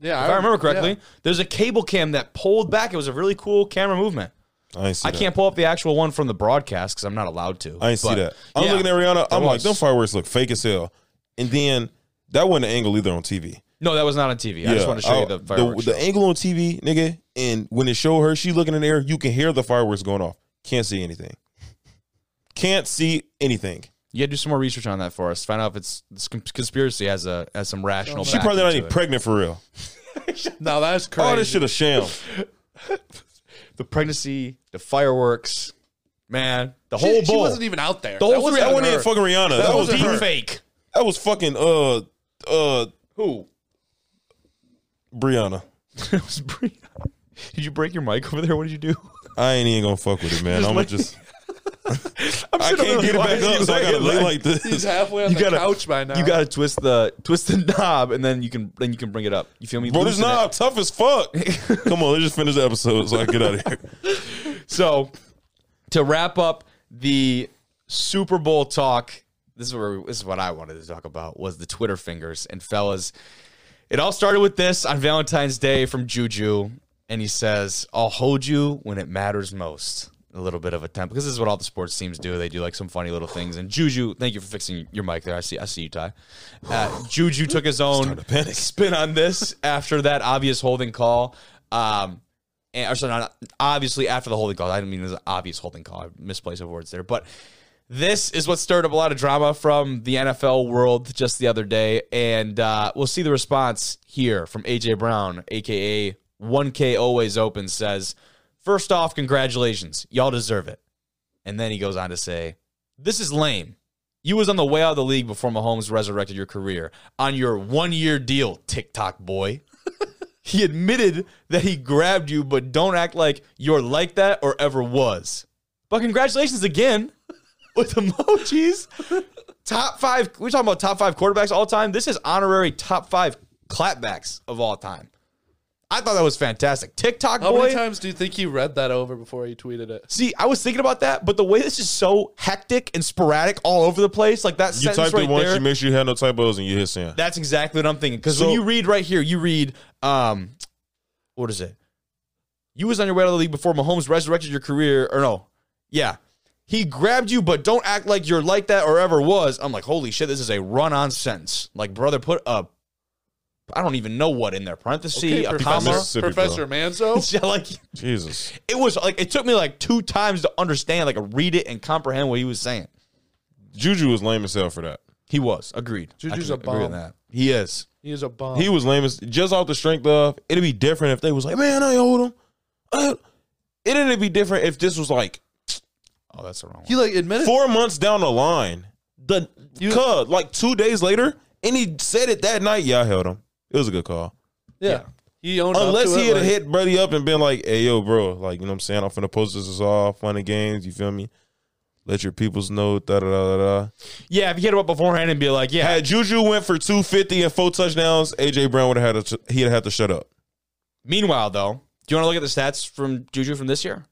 Speaker 3: Yeah,
Speaker 2: If I remember correctly,
Speaker 3: yeah.
Speaker 2: there's a cable cam that pulled back. It was a really cool camera movement.
Speaker 1: I ain't see
Speaker 2: I
Speaker 1: that.
Speaker 2: can't pull up the actual one from the broadcast because I'm not allowed to.
Speaker 1: I ain't see that. I'm
Speaker 2: yeah.
Speaker 1: looking at Rihanna. I'm
Speaker 2: There
Speaker 1: like,
Speaker 2: was.
Speaker 1: them fireworks look fake as hell. And then that wasn't an angle either on TV.
Speaker 2: No, that was not on TV. I just want to show you the fireworks.
Speaker 1: the
Speaker 2: show.
Speaker 1: angle on TV, nigga. And when it showed her, she looking in the air. You can hear the fireworks going off. Can't see anything. Can't see anything.
Speaker 2: You got to do some more research on that for us. Find out if it's this conspiracy has a has some rational.
Speaker 1: She probably not
Speaker 2: backing
Speaker 1: even
Speaker 2: it.
Speaker 1: pregnant for real.
Speaker 3: No, that's crazy.
Speaker 1: All this shit a sham.
Speaker 2: the pregnancy, the fireworks, man, the
Speaker 3: She,
Speaker 2: whole
Speaker 3: she
Speaker 2: bowl.
Speaker 3: wasn't even out there.
Speaker 2: The whole
Speaker 3: That wasn't
Speaker 2: three-
Speaker 1: That
Speaker 3: even
Speaker 1: wasn't even
Speaker 3: her.
Speaker 1: fucking Rihanna. That, was
Speaker 3: wasn't
Speaker 1: her.
Speaker 3: her.
Speaker 2: fake.
Speaker 1: That was fucking uh uh
Speaker 2: Who?
Speaker 1: Brianna.
Speaker 2: it was Brie. Did you break your mic over there? What did you do?
Speaker 1: I ain't even gonna fuck with it, man. I'm gonna
Speaker 2: like-
Speaker 1: just.
Speaker 2: I'm
Speaker 1: I can't get it back up, so I gotta
Speaker 2: lay
Speaker 1: lay like this.
Speaker 3: He's halfway on
Speaker 2: You
Speaker 3: the
Speaker 2: gotta-
Speaker 3: couch by now.
Speaker 2: You gotta twist the twist the knob, and then you can then you can bring it up. You feel me?
Speaker 1: Bro, this
Speaker 2: Loosen it.
Speaker 1: knob tough as fuck. Come on, let's just finish the episode so I can get out of here.
Speaker 2: So, to wrap up the Super Bowl talk, this is where this is what I wanted to talk about was the Twitter fingers and fellas. It all started with this on Valentine's Day from Juju, and he says, "I'll hold you when it matters most." A little bit of a temp because this is what all the sports teams do. They do like some funny little things. And Juju, thank you for fixing your mic there. I see, I see you, Ty. Uh, Juju took his own spin on this after that obvious holding call. Um, and, or sorry, not obviously after the holding call. I didn't mean was an obvious holding call. I misplaced words there. But this is what stirred up a lot of drama from the NFL world just the other day. And uh, we'll see the response here from AJ Brown, aka 1K Always Open, says, First off, congratulations. Y'all deserve it. And then he goes on to say, This is lame. You was on the way out of the league before Mahomes resurrected your career on your one year deal, TikTok boy. He admitted that he grabbed you, but don't act like you're like that or ever was. But congratulations again with emojis. top five, we're talking about top five quarterbacks all time. This is honorary top five clapbacks of all time. I thought that was fantastic. TikTok
Speaker 3: How
Speaker 2: boy.
Speaker 3: many times do you think he read that over before he tweeted it?
Speaker 2: See, I was thinking about that, but the way this is so hectic and sporadic all over the place, like that
Speaker 1: You
Speaker 2: sentence
Speaker 1: typed
Speaker 2: right
Speaker 1: it once,
Speaker 2: there,
Speaker 1: you make sure you had no typos, and you hit send.
Speaker 2: that's exactly what I'm thinking. Because
Speaker 1: So-
Speaker 2: when you read right here, you read, um, what is it? You was on your way to the league before Mahomes resurrected your career, or no? Yeah, he grabbed you, but don't act like you're like that or ever was. I'm like, holy shit, this is a run-on sentence. Like, brother, put a, I don't even know what in there, parenthesis,
Speaker 3: Okay,
Speaker 2: a comma.
Speaker 3: Professor Manzo.
Speaker 2: Yeah, like
Speaker 1: Jesus.
Speaker 2: it was like it took me like two times to understand, like read it and comprehend what he was saying.
Speaker 1: Juju was lame as hell for that.
Speaker 2: He was agreed.
Speaker 3: Juju's a
Speaker 2: can agree
Speaker 3: bum.
Speaker 2: that. He is.
Speaker 3: He is a bum.
Speaker 1: He was lame as just off the strength of it'd be different if they was like, man, I hold him. I, it'd be different if this was like
Speaker 2: Oh, that's the wrong one.
Speaker 3: he like admitted.
Speaker 1: four months down the line. The cuz like two days later, and he said it that night. Yeah, I held him. It was a good call.
Speaker 3: yeah. He owned up
Speaker 1: Unless
Speaker 3: to
Speaker 1: he
Speaker 3: it,
Speaker 1: had
Speaker 3: like,
Speaker 1: hit Brady up and been like, "Hey, yo, bro, like you know what I'm saying? I'm finna post this is all fun and games. You feel me? Let your peoples know." Da da da da. da.
Speaker 2: Yeah, if you hit him up beforehand and be like, yeah,
Speaker 1: Had Juju went for 250 and four touchdowns, AJ Brown would have had to he'd have had to shut up.
Speaker 2: Meanwhile, though, do you want to look at the stats from Juju from this year?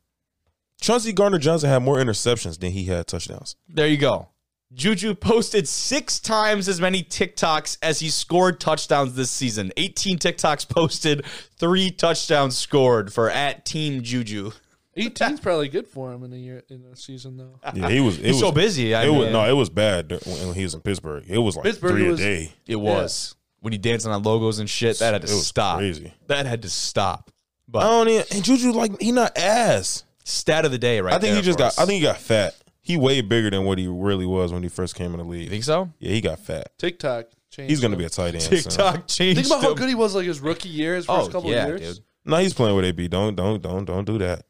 Speaker 1: Chauncey Gardner Johnson had more interceptions than he had touchdowns.
Speaker 2: There you go. Juju posted six times as many TikToks as he scored touchdowns this season. 18 TikToks posted, three touchdowns scored for at Team Juju.
Speaker 3: 18's probably good for him in a year in a season though.
Speaker 1: Yeah, he was. It
Speaker 2: He's
Speaker 1: was
Speaker 2: so busy. I
Speaker 1: It was no, it was bad when he was in Pittsburgh. It was like
Speaker 3: Pittsburgh
Speaker 1: three
Speaker 3: was-
Speaker 1: a day.
Speaker 2: It was. When he dancing on logos and shit, that had to
Speaker 1: It was
Speaker 2: stop.
Speaker 1: crazy.
Speaker 2: That had to stop. But I
Speaker 1: don't even, and Juju like he not ass.
Speaker 2: stat of the day, right
Speaker 1: I think
Speaker 2: there
Speaker 1: he just got.
Speaker 2: us.
Speaker 1: I think he got fat. He way bigger than what he really was when he first came in the
Speaker 2: You
Speaker 1: league.
Speaker 2: think so?
Speaker 1: Yeah, he got fat.
Speaker 3: TikTok changed.
Speaker 1: He's gonna be a tight end. soon.
Speaker 2: TikTok changed.
Speaker 3: Think about how good he was like his rookie year, his first
Speaker 2: Oh
Speaker 3: couple
Speaker 2: yeah,
Speaker 3: of years.
Speaker 2: dude.
Speaker 1: No, he's playing with AB. Don't don't don't don't do that.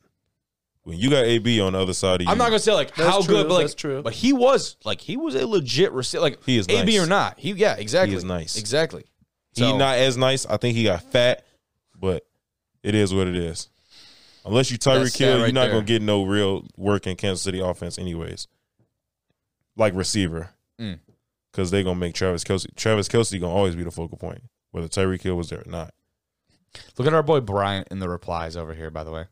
Speaker 1: When you got AB on the other side of you,
Speaker 2: I'm not gonna say like
Speaker 3: That's
Speaker 2: how
Speaker 3: true,
Speaker 2: good, but like,
Speaker 3: that's true.
Speaker 2: but he was like he was a legit receiver. Like
Speaker 1: He is
Speaker 2: AB
Speaker 1: nice.
Speaker 2: or not, he yeah, exactly.
Speaker 1: He is nice.
Speaker 2: exactly.
Speaker 1: he
Speaker 2: So-
Speaker 1: not as nice. I think he got fat, but it is what it is. Unless you Tyreek Hill,
Speaker 2: that
Speaker 1: you're not
Speaker 2: there.
Speaker 1: gonna get no real work in Kansas City offense, anyways. Like receiver,
Speaker 2: Mm.
Speaker 1: because they're gonna make Travis Kelce. Travis Kelce gonna always be the focal point, whether Tyreek Hill was there or not.
Speaker 2: Look at our boy Bryant in the replies over here. By the way,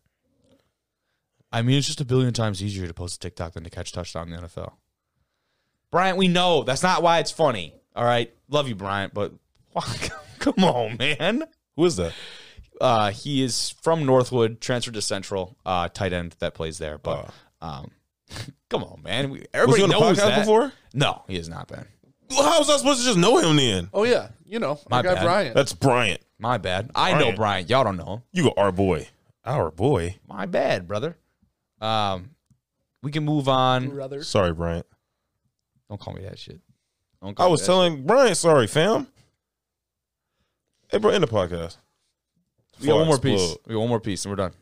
Speaker 2: I mean it's just a billion times easier to post a TikTok than to catch a touchdown in the NFL. Bryant, we know that's not why it's funny. All right, love you, Bryant, but come on, man.
Speaker 1: Who is that?
Speaker 2: Uh, he is from Northwood, transferred to Central, uh, tight end that plays there. But um, come on, man. We,
Speaker 1: Was
Speaker 2: everybody
Speaker 1: he on the
Speaker 2: knows
Speaker 1: podcast
Speaker 2: that.
Speaker 1: before?
Speaker 2: No, he has not been.
Speaker 1: Well, how was I supposed to just know him then?
Speaker 3: Oh yeah, you know
Speaker 2: My
Speaker 3: my guy
Speaker 2: bad.
Speaker 3: Brian.
Speaker 1: That's Bryant.
Speaker 2: My bad. I know
Speaker 1: Bryant.
Speaker 2: Bryant. Y'all don't know him.
Speaker 1: You go our boy, our boy.
Speaker 2: My bad, brother. Um, we can move on.
Speaker 3: brother.
Speaker 1: Sorry, Bryant.
Speaker 2: Don't call me that shit. Don't call
Speaker 1: I
Speaker 2: me
Speaker 1: was
Speaker 2: that
Speaker 1: telling Bryant, sorry, fam. Hey, bro, in the podcast.
Speaker 2: Shit. We got one more piece. We got one more piece, and we're done.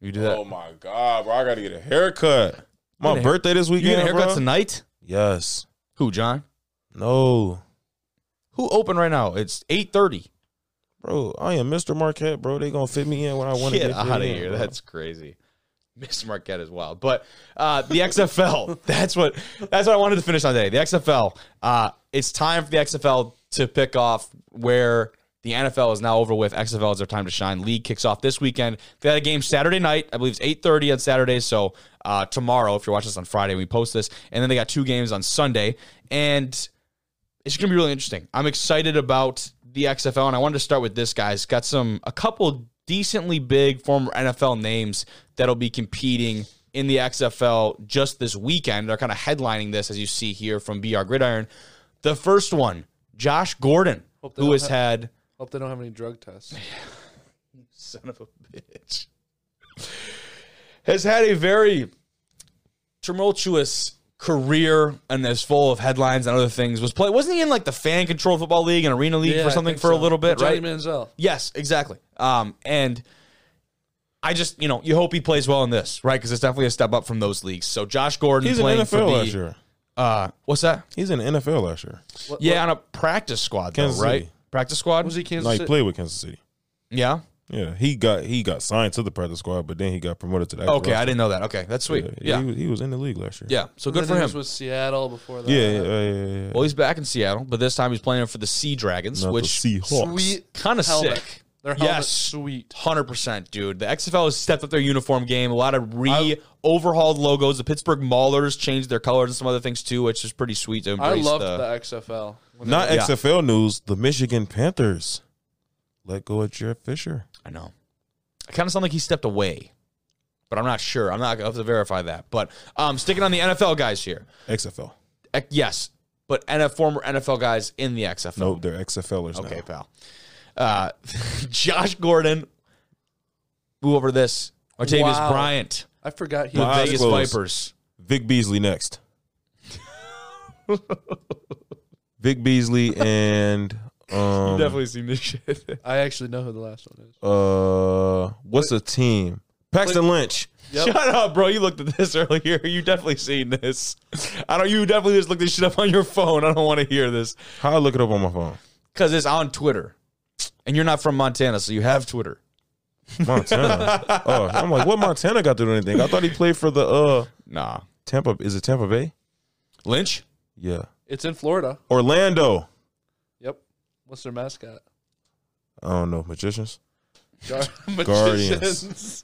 Speaker 2: You do that.
Speaker 1: Oh my god, bro! I gotta get a haircut. My
Speaker 2: Get a hair-
Speaker 1: birthday this
Speaker 2: you
Speaker 1: weekend,
Speaker 2: get a haircut
Speaker 1: bro.
Speaker 2: tonight?
Speaker 1: Yes.
Speaker 2: Who, John?
Speaker 1: No,
Speaker 2: Who open right now? It's eight thirty.
Speaker 1: bro. I am Mr. Marquette, bro. They gonna fit me in when I want to
Speaker 2: Get
Speaker 1: get,
Speaker 2: out of
Speaker 1: in,
Speaker 2: here.
Speaker 1: bro.
Speaker 2: That's crazy. Mr. Marquette is wild. But uh, the XFL, that's what that's what I wanted to finish on today. The XFL. Uh, it's time for the XFL to pick off where the NFL is now over with. XFL is their time to shine. League kicks off this weekend. They had a game Saturday night. I believe it's 8:30 on Saturday. So uh, tomorrow, if you're watching this on Friday, we post this. And then they got two games on Sunday. And it's going to be really interesting. I'm excited about the XFL, and I wanted to start with this, guys. Got some a couple decently big former NFL names that'll be competing in the XFL just this weekend. They're kind of headlining this, as you see here from BR Gridiron. The first one, Josh Gordon, who has
Speaker 3: have-
Speaker 2: had
Speaker 3: Hope they don't have any drug tests.
Speaker 2: son of a bitch, has had a very tumultuous career and is full of headlines and other things. Was play wasn't he in like the fan controlled football league and arena league
Speaker 3: Yeah,
Speaker 2: for
Speaker 3: I
Speaker 2: something
Speaker 3: think
Speaker 2: for a
Speaker 3: so.
Speaker 2: little bit,
Speaker 3: With Johnny
Speaker 2: right?
Speaker 3: Manziel.
Speaker 2: Yes, exactly. Um, and I just you know you hope he plays well in this, right? Because it's definitely a step up from those leagues. So Josh Gordon
Speaker 1: He's in
Speaker 2: playing
Speaker 1: the
Speaker 2: for
Speaker 1: NFL
Speaker 2: the
Speaker 1: last year.
Speaker 2: uh, what's that?
Speaker 1: He's in the NFL last year.
Speaker 3: What,
Speaker 2: Yeah,
Speaker 3: what-
Speaker 2: on a practice squad, though,
Speaker 1: Kansas
Speaker 2: right?
Speaker 1: City.
Speaker 2: Practice squad.
Speaker 3: was he Kansas
Speaker 1: No, he
Speaker 3: City?
Speaker 1: played with Kansas City.
Speaker 2: Yeah.
Speaker 1: Yeah, he got he got signed to the practice squad, but then he got promoted to that.
Speaker 2: Okay, I didn't know that. Okay, that's sweet. Yeah,
Speaker 1: he, was- he was in the league last year.
Speaker 2: yeah. So good for him.
Speaker 3: was with Seattle before that.
Speaker 1: yeah, yeah, yeah. yeah, yeah.
Speaker 2: Well, he's back in Seattle, but this time he's playing for the Sea Dragons,
Speaker 1: Not
Speaker 2: which
Speaker 1: Seahawks.
Speaker 3: Sweet
Speaker 2: kind of sick.
Speaker 3: Their helmet
Speaker 2: Yes.
Speaker 3: sweet.
Speaker 2: Hundred percent, dude. The XFL has stepped up their uniform game. A lot of re overhauled logos. The Pittsburgh Maulers changed their colors and some other things too, which is pretty sweet to
Speaker 3: I
Speaker 2: embrace.
Speaker 3: loved
Speaker 2: the,
Speaker 3: the, XFL.
Speaker 1: Not
Speaker 2: Yeah.
Speaker 1: XFL news. The Michigan Panthers let go of Jeff Fisher.
Speaker 2: I know. I kind of sound like he stepped away, but I'm not sure. I'm not going to have to verify that. But um, sticking on the NFL guys here.
Speaker 1: XFL.
Speaker 2: Yes, but NF, former NFL guys in the XFL.
Speaker 1: Nope, they're XFLers
Speaker 2: Okay,
Speaker 1: now.
Speaker 2: pal. Uh, Josh Gordon. Move over this. Martavis
Speaker 3: Wow.
Speaker 2: Bryant.
Speaker 3: I forgot he
Speaker 2: The
Speaker 1: My eyes
Speaker 2: Vegas
Speaker 1: closed.
Speaker 2: Vipers.
Speaker 1: Vic Beasley next. Vic Beasley and um,
Speaker 2: Definitely seen this shit.
Speaker 3: I actually know who the last one is.
Speaker 1: uh what's a team? Paxton Lynch.
Speaker 3: Yep.
Speaker 2: Shut up, bro. You looked at this earlier. You definitely seen this. I don't. You definitely just looked this shit up on your phone. I don't want to hear this
Speaker 1: How I look it up on my phone?
Speaker 2: because it's on Twitter. And you're not from Montana, so you have Twitter.
Speaker 1: Montana. oh, I'm like, what Montana got to do anything? I thought he played for the uh
Speaker 2: Nah.
Speaker 1: Tampa. Is it Tampa Bay?
Speaker 2: Lynch?
Speaker 1: Yeah.
Speaker 3: It's in Florida.
Speaker 1: Orlando.
Speaker 3: Yep. What's their mascot?
Speaker 1: I don't know. Magicians.
Speaker 3: Gar-
Speaker 1: Guardians.
Speaker 3: magicians.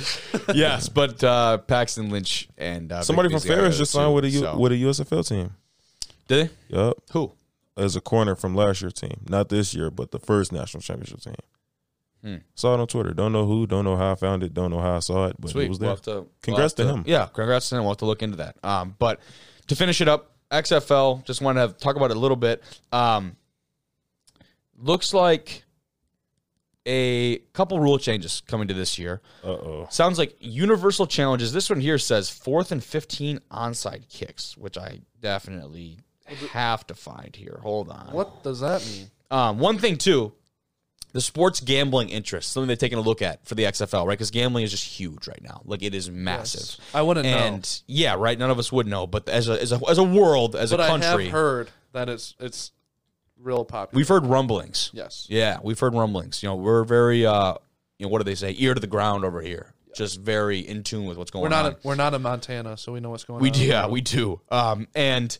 Speaker 2: yes, but uh, Paxton Lynch and uh,
Speaker 1: Somebody
Speaker 2: Vic
Speaker 1: from Ferris just signed with a U,
Speaker 2: so-
Speaker 1: with a USFL team.
Speaker 2: Did they?
Speaker 1: Yup.
Speaker 2: Who?
Speaker 1: As a corner from last year's team, not this year, but the first national championship team.
Speaker 2: Hmm.
Speaker 1: Saw it on Twitter. Don't know who. Don't know how I found it. Don't know how I saw it, but
Speaker 2: Sweet.
Speaker 1: it was
Speaker 2: We'll
Speaker 1: there.
Speaker 2: have to- we'll
Speaker 1: Congrats to him.
Speaker 2: Yeah, congrats to him. We'll have to look into that. Um, but to finish it up, XFL, just want to talk about it a little bit. Um, looks like a couple rule changes coming to this year.
Speaker 1: Uh oh.
Speaker 2: Sounds like universal challenges. This one here says fourth and 15 onside kicks, which I definitely have to find here. Hold on.
Speaker 3: what does that mean?
Speaker 2: Um, one thing too, the sports gambling interest, something they're taking a look at for the XFL, right? Because gambling is just huge right now. Like it is massive.
Speaker 3: I wouldn't know.
Speaker 2: and yeah, right. None of us would know, but as a as a, as a world, as
Speaker 3: But
Speaker 2: a
Speaker 3: I
Speaker 2: country,
Speaker 3: have heard that it's it's real popular.
Speaker 2: we've heard rumblings.
Speaker 3: yes.
Speaker 2: Yeah, we've heard rumblings. You know, we're very, uh, you know, what do they say? Ear to the ground over here. Just very in tune with what's going on.
Speaker 3: We're not
Speaker 2: on.
Speaker 3: in, we're not in Montana, so we know what's going on.
Speaker 2: We
Speaker 3: on.
Speaker 2: do, yeah, we do. Um, and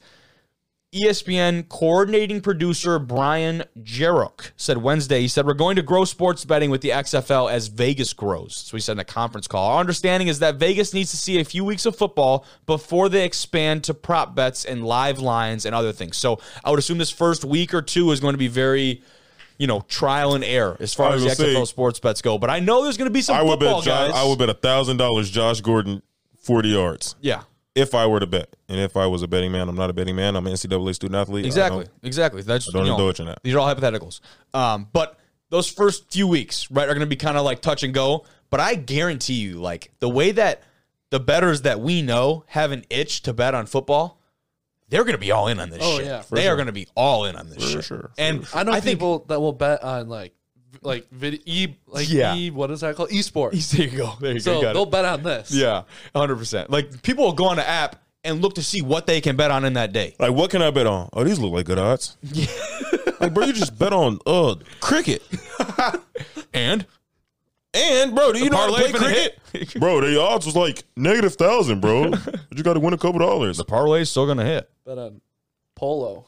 Speaker 2: ESPN coordinating producer Brian Jerok said Wednesday, he said, We're going to grow sports betting with the XFL as Vegas grows. So he said in a conference call. Our understanding is that Vegas needs to see a few weeks of football before they expand to prop bets and live lines and other things. So I would assume this first week or two is going to be very. You know, trial and error as far as the XFL
Speaker 1: say-
Speaker 2: sports bets go. But I know there's going to be some
Speaker 1: I would
Speaker 2: football
Speaker 1: bet. Josh,
Speaker 2: guys.
Speaker 1: I would bet a thousand dollars. Josh Gordon, forty yards.
Speaker 2: yeah,
Speaker 1: If I were to bet, and if I was a betting man, I'm not a betting man. I'm an NCAA student athlete. I
Speaker 2: Exactly.
Speaker 1: don't-
Speaker 2: Exactly. That's
Speaker 1: I don't
Speaker 2: you know,
Speaker 1: indulge in that.
Speaker 2: These are all hypotheticals. Um, but those first few weeks, right, are going to be kind of like touch and go. But I guarantee you, like the way that the betters that we know have an itch to bet on football, they're going to be all in on this.
Speaker 3: Oh,
Speaker 2: shit.
Speaker 3: yeah,
Speaker 2: they
Speaker 3: for
Speaker 2: are going to be all in on this
Speaker 1: For
Speaker 2: shit.
Speaker 1: sure, for
Speaker 2: and
Speaker 3: I know
Speaker 2: think
Speaker 3: people that will bet on like v- like video e like
Speaker 2: Yeah.
Speaker 3: e what is that called esports.
Speaker 2: There you go. There you go.
Speaker 3: so they'll
Speaker 2: it.
Speaker 3: bet on this.
Speaker 2: Yeah, hundred percent. Like people will go on the app and look to see what they can bet on in that day.
Speaker 1: Like, what can I bet on? Oh, these look like good odds. Yeah. like, bro, you just bet on uh cricket.
Speaker 2: And
Speaker 1: And bro, do you know how to play cricket?
Speaker 2: hit.
Speaker 1: bro, the odds was like negative thousand, bro. but you got to win a couple dollars.
Speaker 2: the parlay is still going to hit.
Speaker 3: But on polo.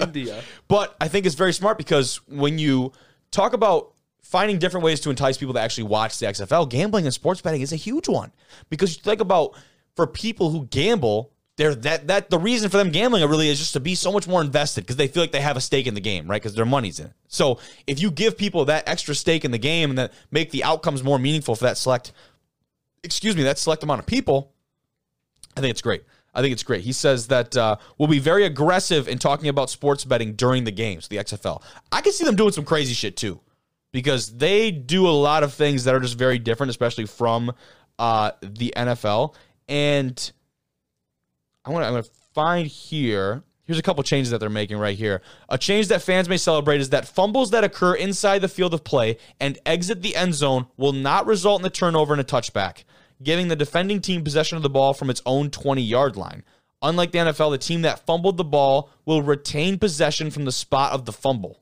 Speaker 3: India.
Speaker 2: But I think it's very smart because when you talk about finding different ways to entice people to actually watch the XFL, gambling and sports betting is a huge one. Because you think about for people who gamble, they're that that the reason for them gambling really is just to be so much more invested because they feel like they have a stake in the game, right? Because their money's in it. So if you give people that extra stake in the game and that make the outcomes more meaningful for that select, excuse me, that select amount of people, I think it's great. I think it's great. He says that uh, we'll be very aggressive in talking about sports betting during the games, the XFL. I can see them doing some crazy shit too, because they do a lot of things that are just very different, especially from uh, the NFL. And I want I'm going to find here. Here's a couple changes that they're making right here. A change that fans may celebrate is that fumbles that occur inside the field of play and exit the end zone will not result in a turnover and a touchback, giving the defending team possession of the ball from its own 20 yard line. Unlike the NFL, the team that fumbled the ball will retain possession from the spot of the fumble.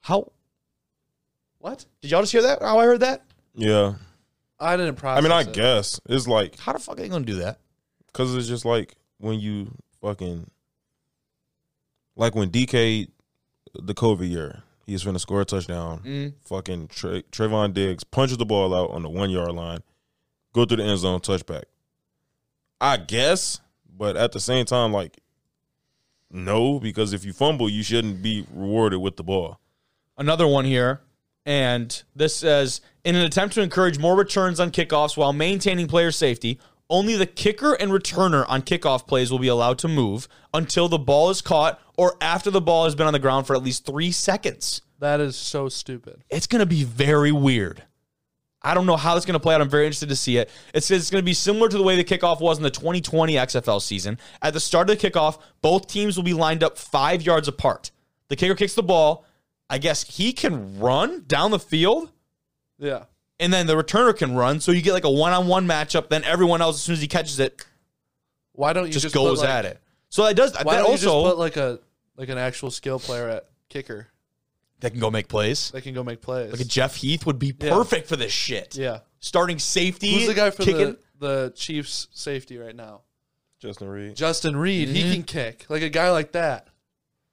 Speaker 2: How
Speaker 3: What?
Speaker 2: did y'all just hear that? How I heard that?
Speaker 1: Yeah.
Speaker 3: I didn't process.
Speaker 1: I mean, I
Speaker 3: it.
Speaker 1: guess it's like
Speaker 2: How the fuck are they gonna do that?
Speaker 1: because it's just like when you fucking like when DK the COVID year, he's finna score a touchdown.
Speaker 2: Mm.
Speaker 1: Fucking Tra- Trevon Diggs punches the ball out on the one yard line, go through the end zone, touchback. I guess, but at the same time, like, no, because if you fumble, you shouldn't be rewarded with the ball.
Speaker 2: another one here. And this says in an attempt to encourage more returns on kickoffs while maintaining player safety, only the kicker and returner on kickoff plays will be allowed to move until the ball is caught or after the ball has been on the ground for at least three seconds.
Speaker 3: That is so stupid.
Speaker 2: It's going to be very weird. I don't know how it's going to play out. I'm very interested to see it. It says it's going to be similar to the way the kickoff was in the 2020 XFL season. At the start of the kickoff, both teams will be lined up five yards apart. The kicker kicks the ball. I guess he can run down the field,
Speaker 3: Yeah.
Speaker 2: And then the returner can run. So you get like a one on one matchup. Then everyone else, as soon as he catches it,
Speaker 3: Why don't you
Speaker 2: just,
Speaker 3: just,
Speaker 2: goes
Speaker 3: put, like,
Speaker 2: at it. So that does.
Speaker 3: Why
Speaker 2: that
Speaker 3: don't
Speaker 2: also
Speaker 3: you just put like a like an actual skill player at kicker
Speaker 2: That can go make plays.
Speaker 3: that can go make plays.
Speaker 2: Like a Jeff Heath would be
Speaker 3: Yeah.
Speaker 2: perfect for this shit.
Speaker 3: yeah.
Speaker 2: Starting safety.
Speaker 3: Who's the guy for
Speaker 2: kicking?
Speaker 3: the, the Chiefs safety right now?
Speaker 1: Justin Reid.
Speaker 3: Justin Reid.
Speaker 2: Mm-hmm.
Speaker 3: He can kick. Like a guy like that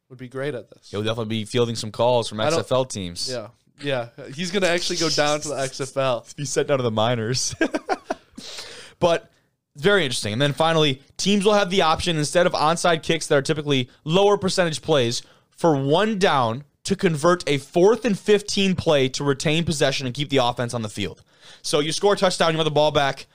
Speaker 3: would be great at this.
Speaker 2: He'll definitely be fielding some calls from
Speaker 3: I don't-
Speaker 2: XFL teams.
Speaker 3: Yeah. Yeah. He's going to actually go down to the XFL.
Speaker 2: be sent down to the minors. but it's very interesting. And then finally, teams will have the option instead of onside kicks that are typically lower percentage plays for one down to convert a fourth and 15 play to retain possession and keep the offense on the field. So you score a touchdown, you have the ball back.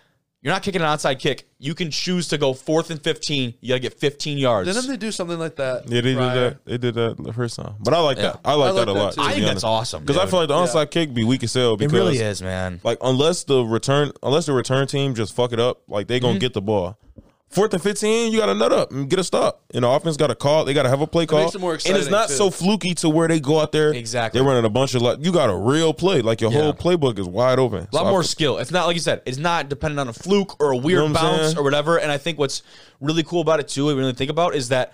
Speaker 2: You're not kicking an outside kick. You can choose to go fourth and 15. You got to get 15 yards.
Speaker 3: Didn't they do something like that?
Speaker 1: Yeah, they
Speaker 3: prior?
Speaker 1: did that. They did that the first time. But I like that. I like
Speaker 3: I like
Speaker 1: that a lot.
Speaker 3: too.
Speaker 2: I think that's awesome.
Speaker 1: Because I
Speaker 2: dude.
Speaker 1: feel like the onside kick be weak as hell.
Speaker 2: it
Speaker 1: Because
Speaker 2: really is, man.
Speaker 1: Like unless the return, unless the return team just fuck it up, like they gonna
Speaker 2: Mm-hmm.
Speaker 1: get the ball. Fourth and fifteen, you got to nut up and get a stop. And the offense got a call. They got to have a play call.
Speaker 3: makes it more
Speaker 1: and it's
Speaker 3: exciting,
Speaker 1: not
Speaker 3: too.
Speaker 1: so fluky to where they go out there.
Speaker 2: Exactly.
Speaker 1: They're running a bunch of like you got a real play. Like your
Speaker 2: Yeah.
Speaker 1: whole playbook is wide open.
Speaker 2: A lot more skill. It's not like you said. It's not dependent on a fluke or a weird
Speaker 1: know what I'm
Speaker 2: bounce
Speaker 1: saying?
Speaker 2: or whatever. And I think what's really cool about it too, we really think about, is that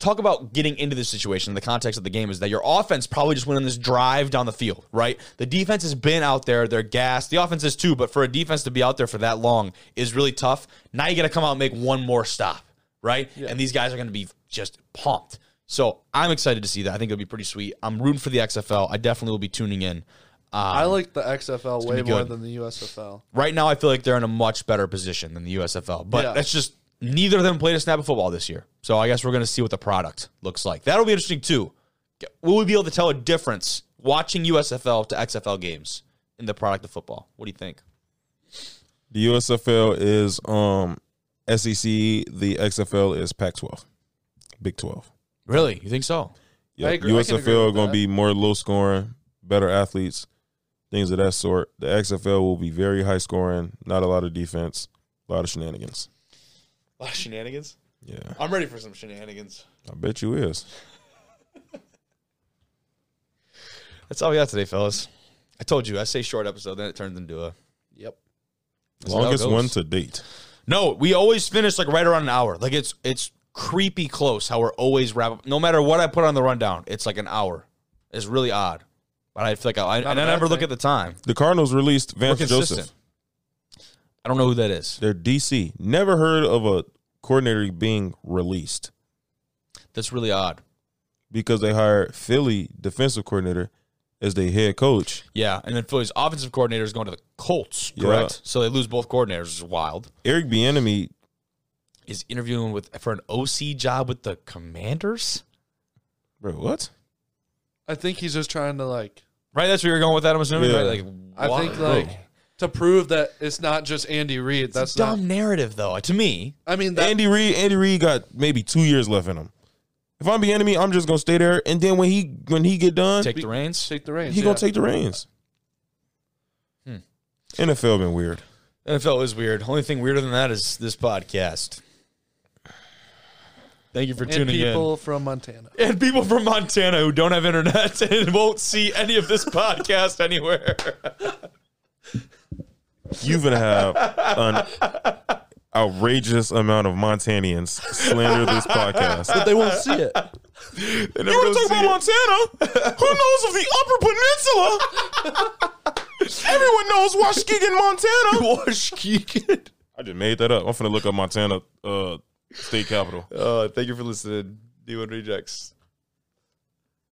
Speaker 2: talk about getting into this situation in the context of the game is that your offense probably just went on this drive down the field, right? The defense has been out there, they're gassed. The offense is too, but for a defense to be out there for that long is really tough. Now you got to come out and make one more stop, right? And these guys are going to be just pumped. So I'm excited to see that. I think it'll be pretty sweet. I'm rooting for the XFL. I definitely will be tuning in. Um,
Speaker 3: I like the XFL way more than the USFL.
Speaker 2: right now I feel like they're in a much better position than the USFL. But
Speaker 3: Yeah.
Speaker 2: that's just neither of them played a snap of football this year. So I guess we're going to see what the product looks like. That'll be interesting too. Will we be able to tell a difference watching USFL to XFL games in the product of football? What do you think?
Speaker 1: The USFL is um SEC. The XFL is Pac-12, Big 12.
Speaker 2: Really? You think so?
Speaker 1: Yeah,
Speaker 3: I agree- I can agree
Speaker 1: USFL
Speaker 3: with
Speaker 1: going to be more low scoring, better athletes, things of that sort. The XFL will be very high scoring, not a lot of defense, a lot of shenanigans.
Speaker 2: A lot of shenanigans.
Speaker 1: Yeah,
Speaker 2: I'm ready for some shenanigans.
Speaker 1: I bet you is.
Speaker 2: That's all we got today, fellas. I told you, I say short episode, then it turns into a
Speaker 3: Yep.
Speaker 2: That's
Speaker 1: Longest one to date.
Speaker 2: No, we always finish like right around an hour. Like it's it's creepy close how we're always wrap up. No matter what I put on the rundown, it's like an hour. It's really odd. But I feel like I, I, and I
Speaker 3: bad
Speaker 2: never look at the time.
Speaker 1: The Cardinals released Vance. Joseph.
Speaker 2: I don't know who that is.
Speaker 1: They're DC. Never heard of a coordinator being released
Speaker 2: That's really odd.
Speaker 1: because they hired Philly defensive coordinator as their head coach.
Speaker 2: Yeah, and then Philly's offensive coordinator is going to the Colts,
Speaker 1: Yeah.
Speaker 2: correct? So they lose both coordinators, which is wild.
Speaker 1: Eric Bieniemy,
Speaker 2: Is interviewing with for an OC job with the Commanders?
Speaker 1: bro, what?
Speaker 3: I think he's just trying to like
Speaker 2: Right, that's where you're going with that. I'm assuming.
Speaker 1: Yeah.
Speaker 2: Right? Like,
Speaker 3: I think like to prove that it's not just Andy Reid.
Speaker 2: It's
Speaker 3: That's
Speaker 2: a dumb
Speaker 3: not.
Speaker 2: narrative, though. To me,
Speaker 3: I mean, that,
Speaker 1: Andy Reid, Andy Reid got maybe two years left in him. If I'm Bieniemy, I'm just gonna stay there, and then when he when he get done,
Speaker 2: take the reins.
Speaker 3: take the reins.
Speaker 1: he
Speaker 3: yeah.
Speaker 1: gonna take the reins.
Speaker 2: Hmm.
Speaker 1: NFL been weird.
Speaker 2: NFL is weird. Only thing weirder than that is this podcast. Thank you for
Speaker 3: and
Speaker 2: tuning
Speaker 3: people from Montana.
Speaker 2: And people from Montana who don't have internet and won't see any of this podcast anywhere.
Speaker 1: You gonna have an outrageous amount of Montanians slander this podcast.
Speaker 3: But they won't see it.
Speaker 1: You want to talk about Montana? Who knows of the Upper Peninsula? Everyone knows Washkegan, Montana.
Speaker 2: Washkegan.
Speaker 1: I just made that up. I'm gonna look up Montana uh, state capital.
Speaker 2: Uh, thank you for listening. D1 Rejects.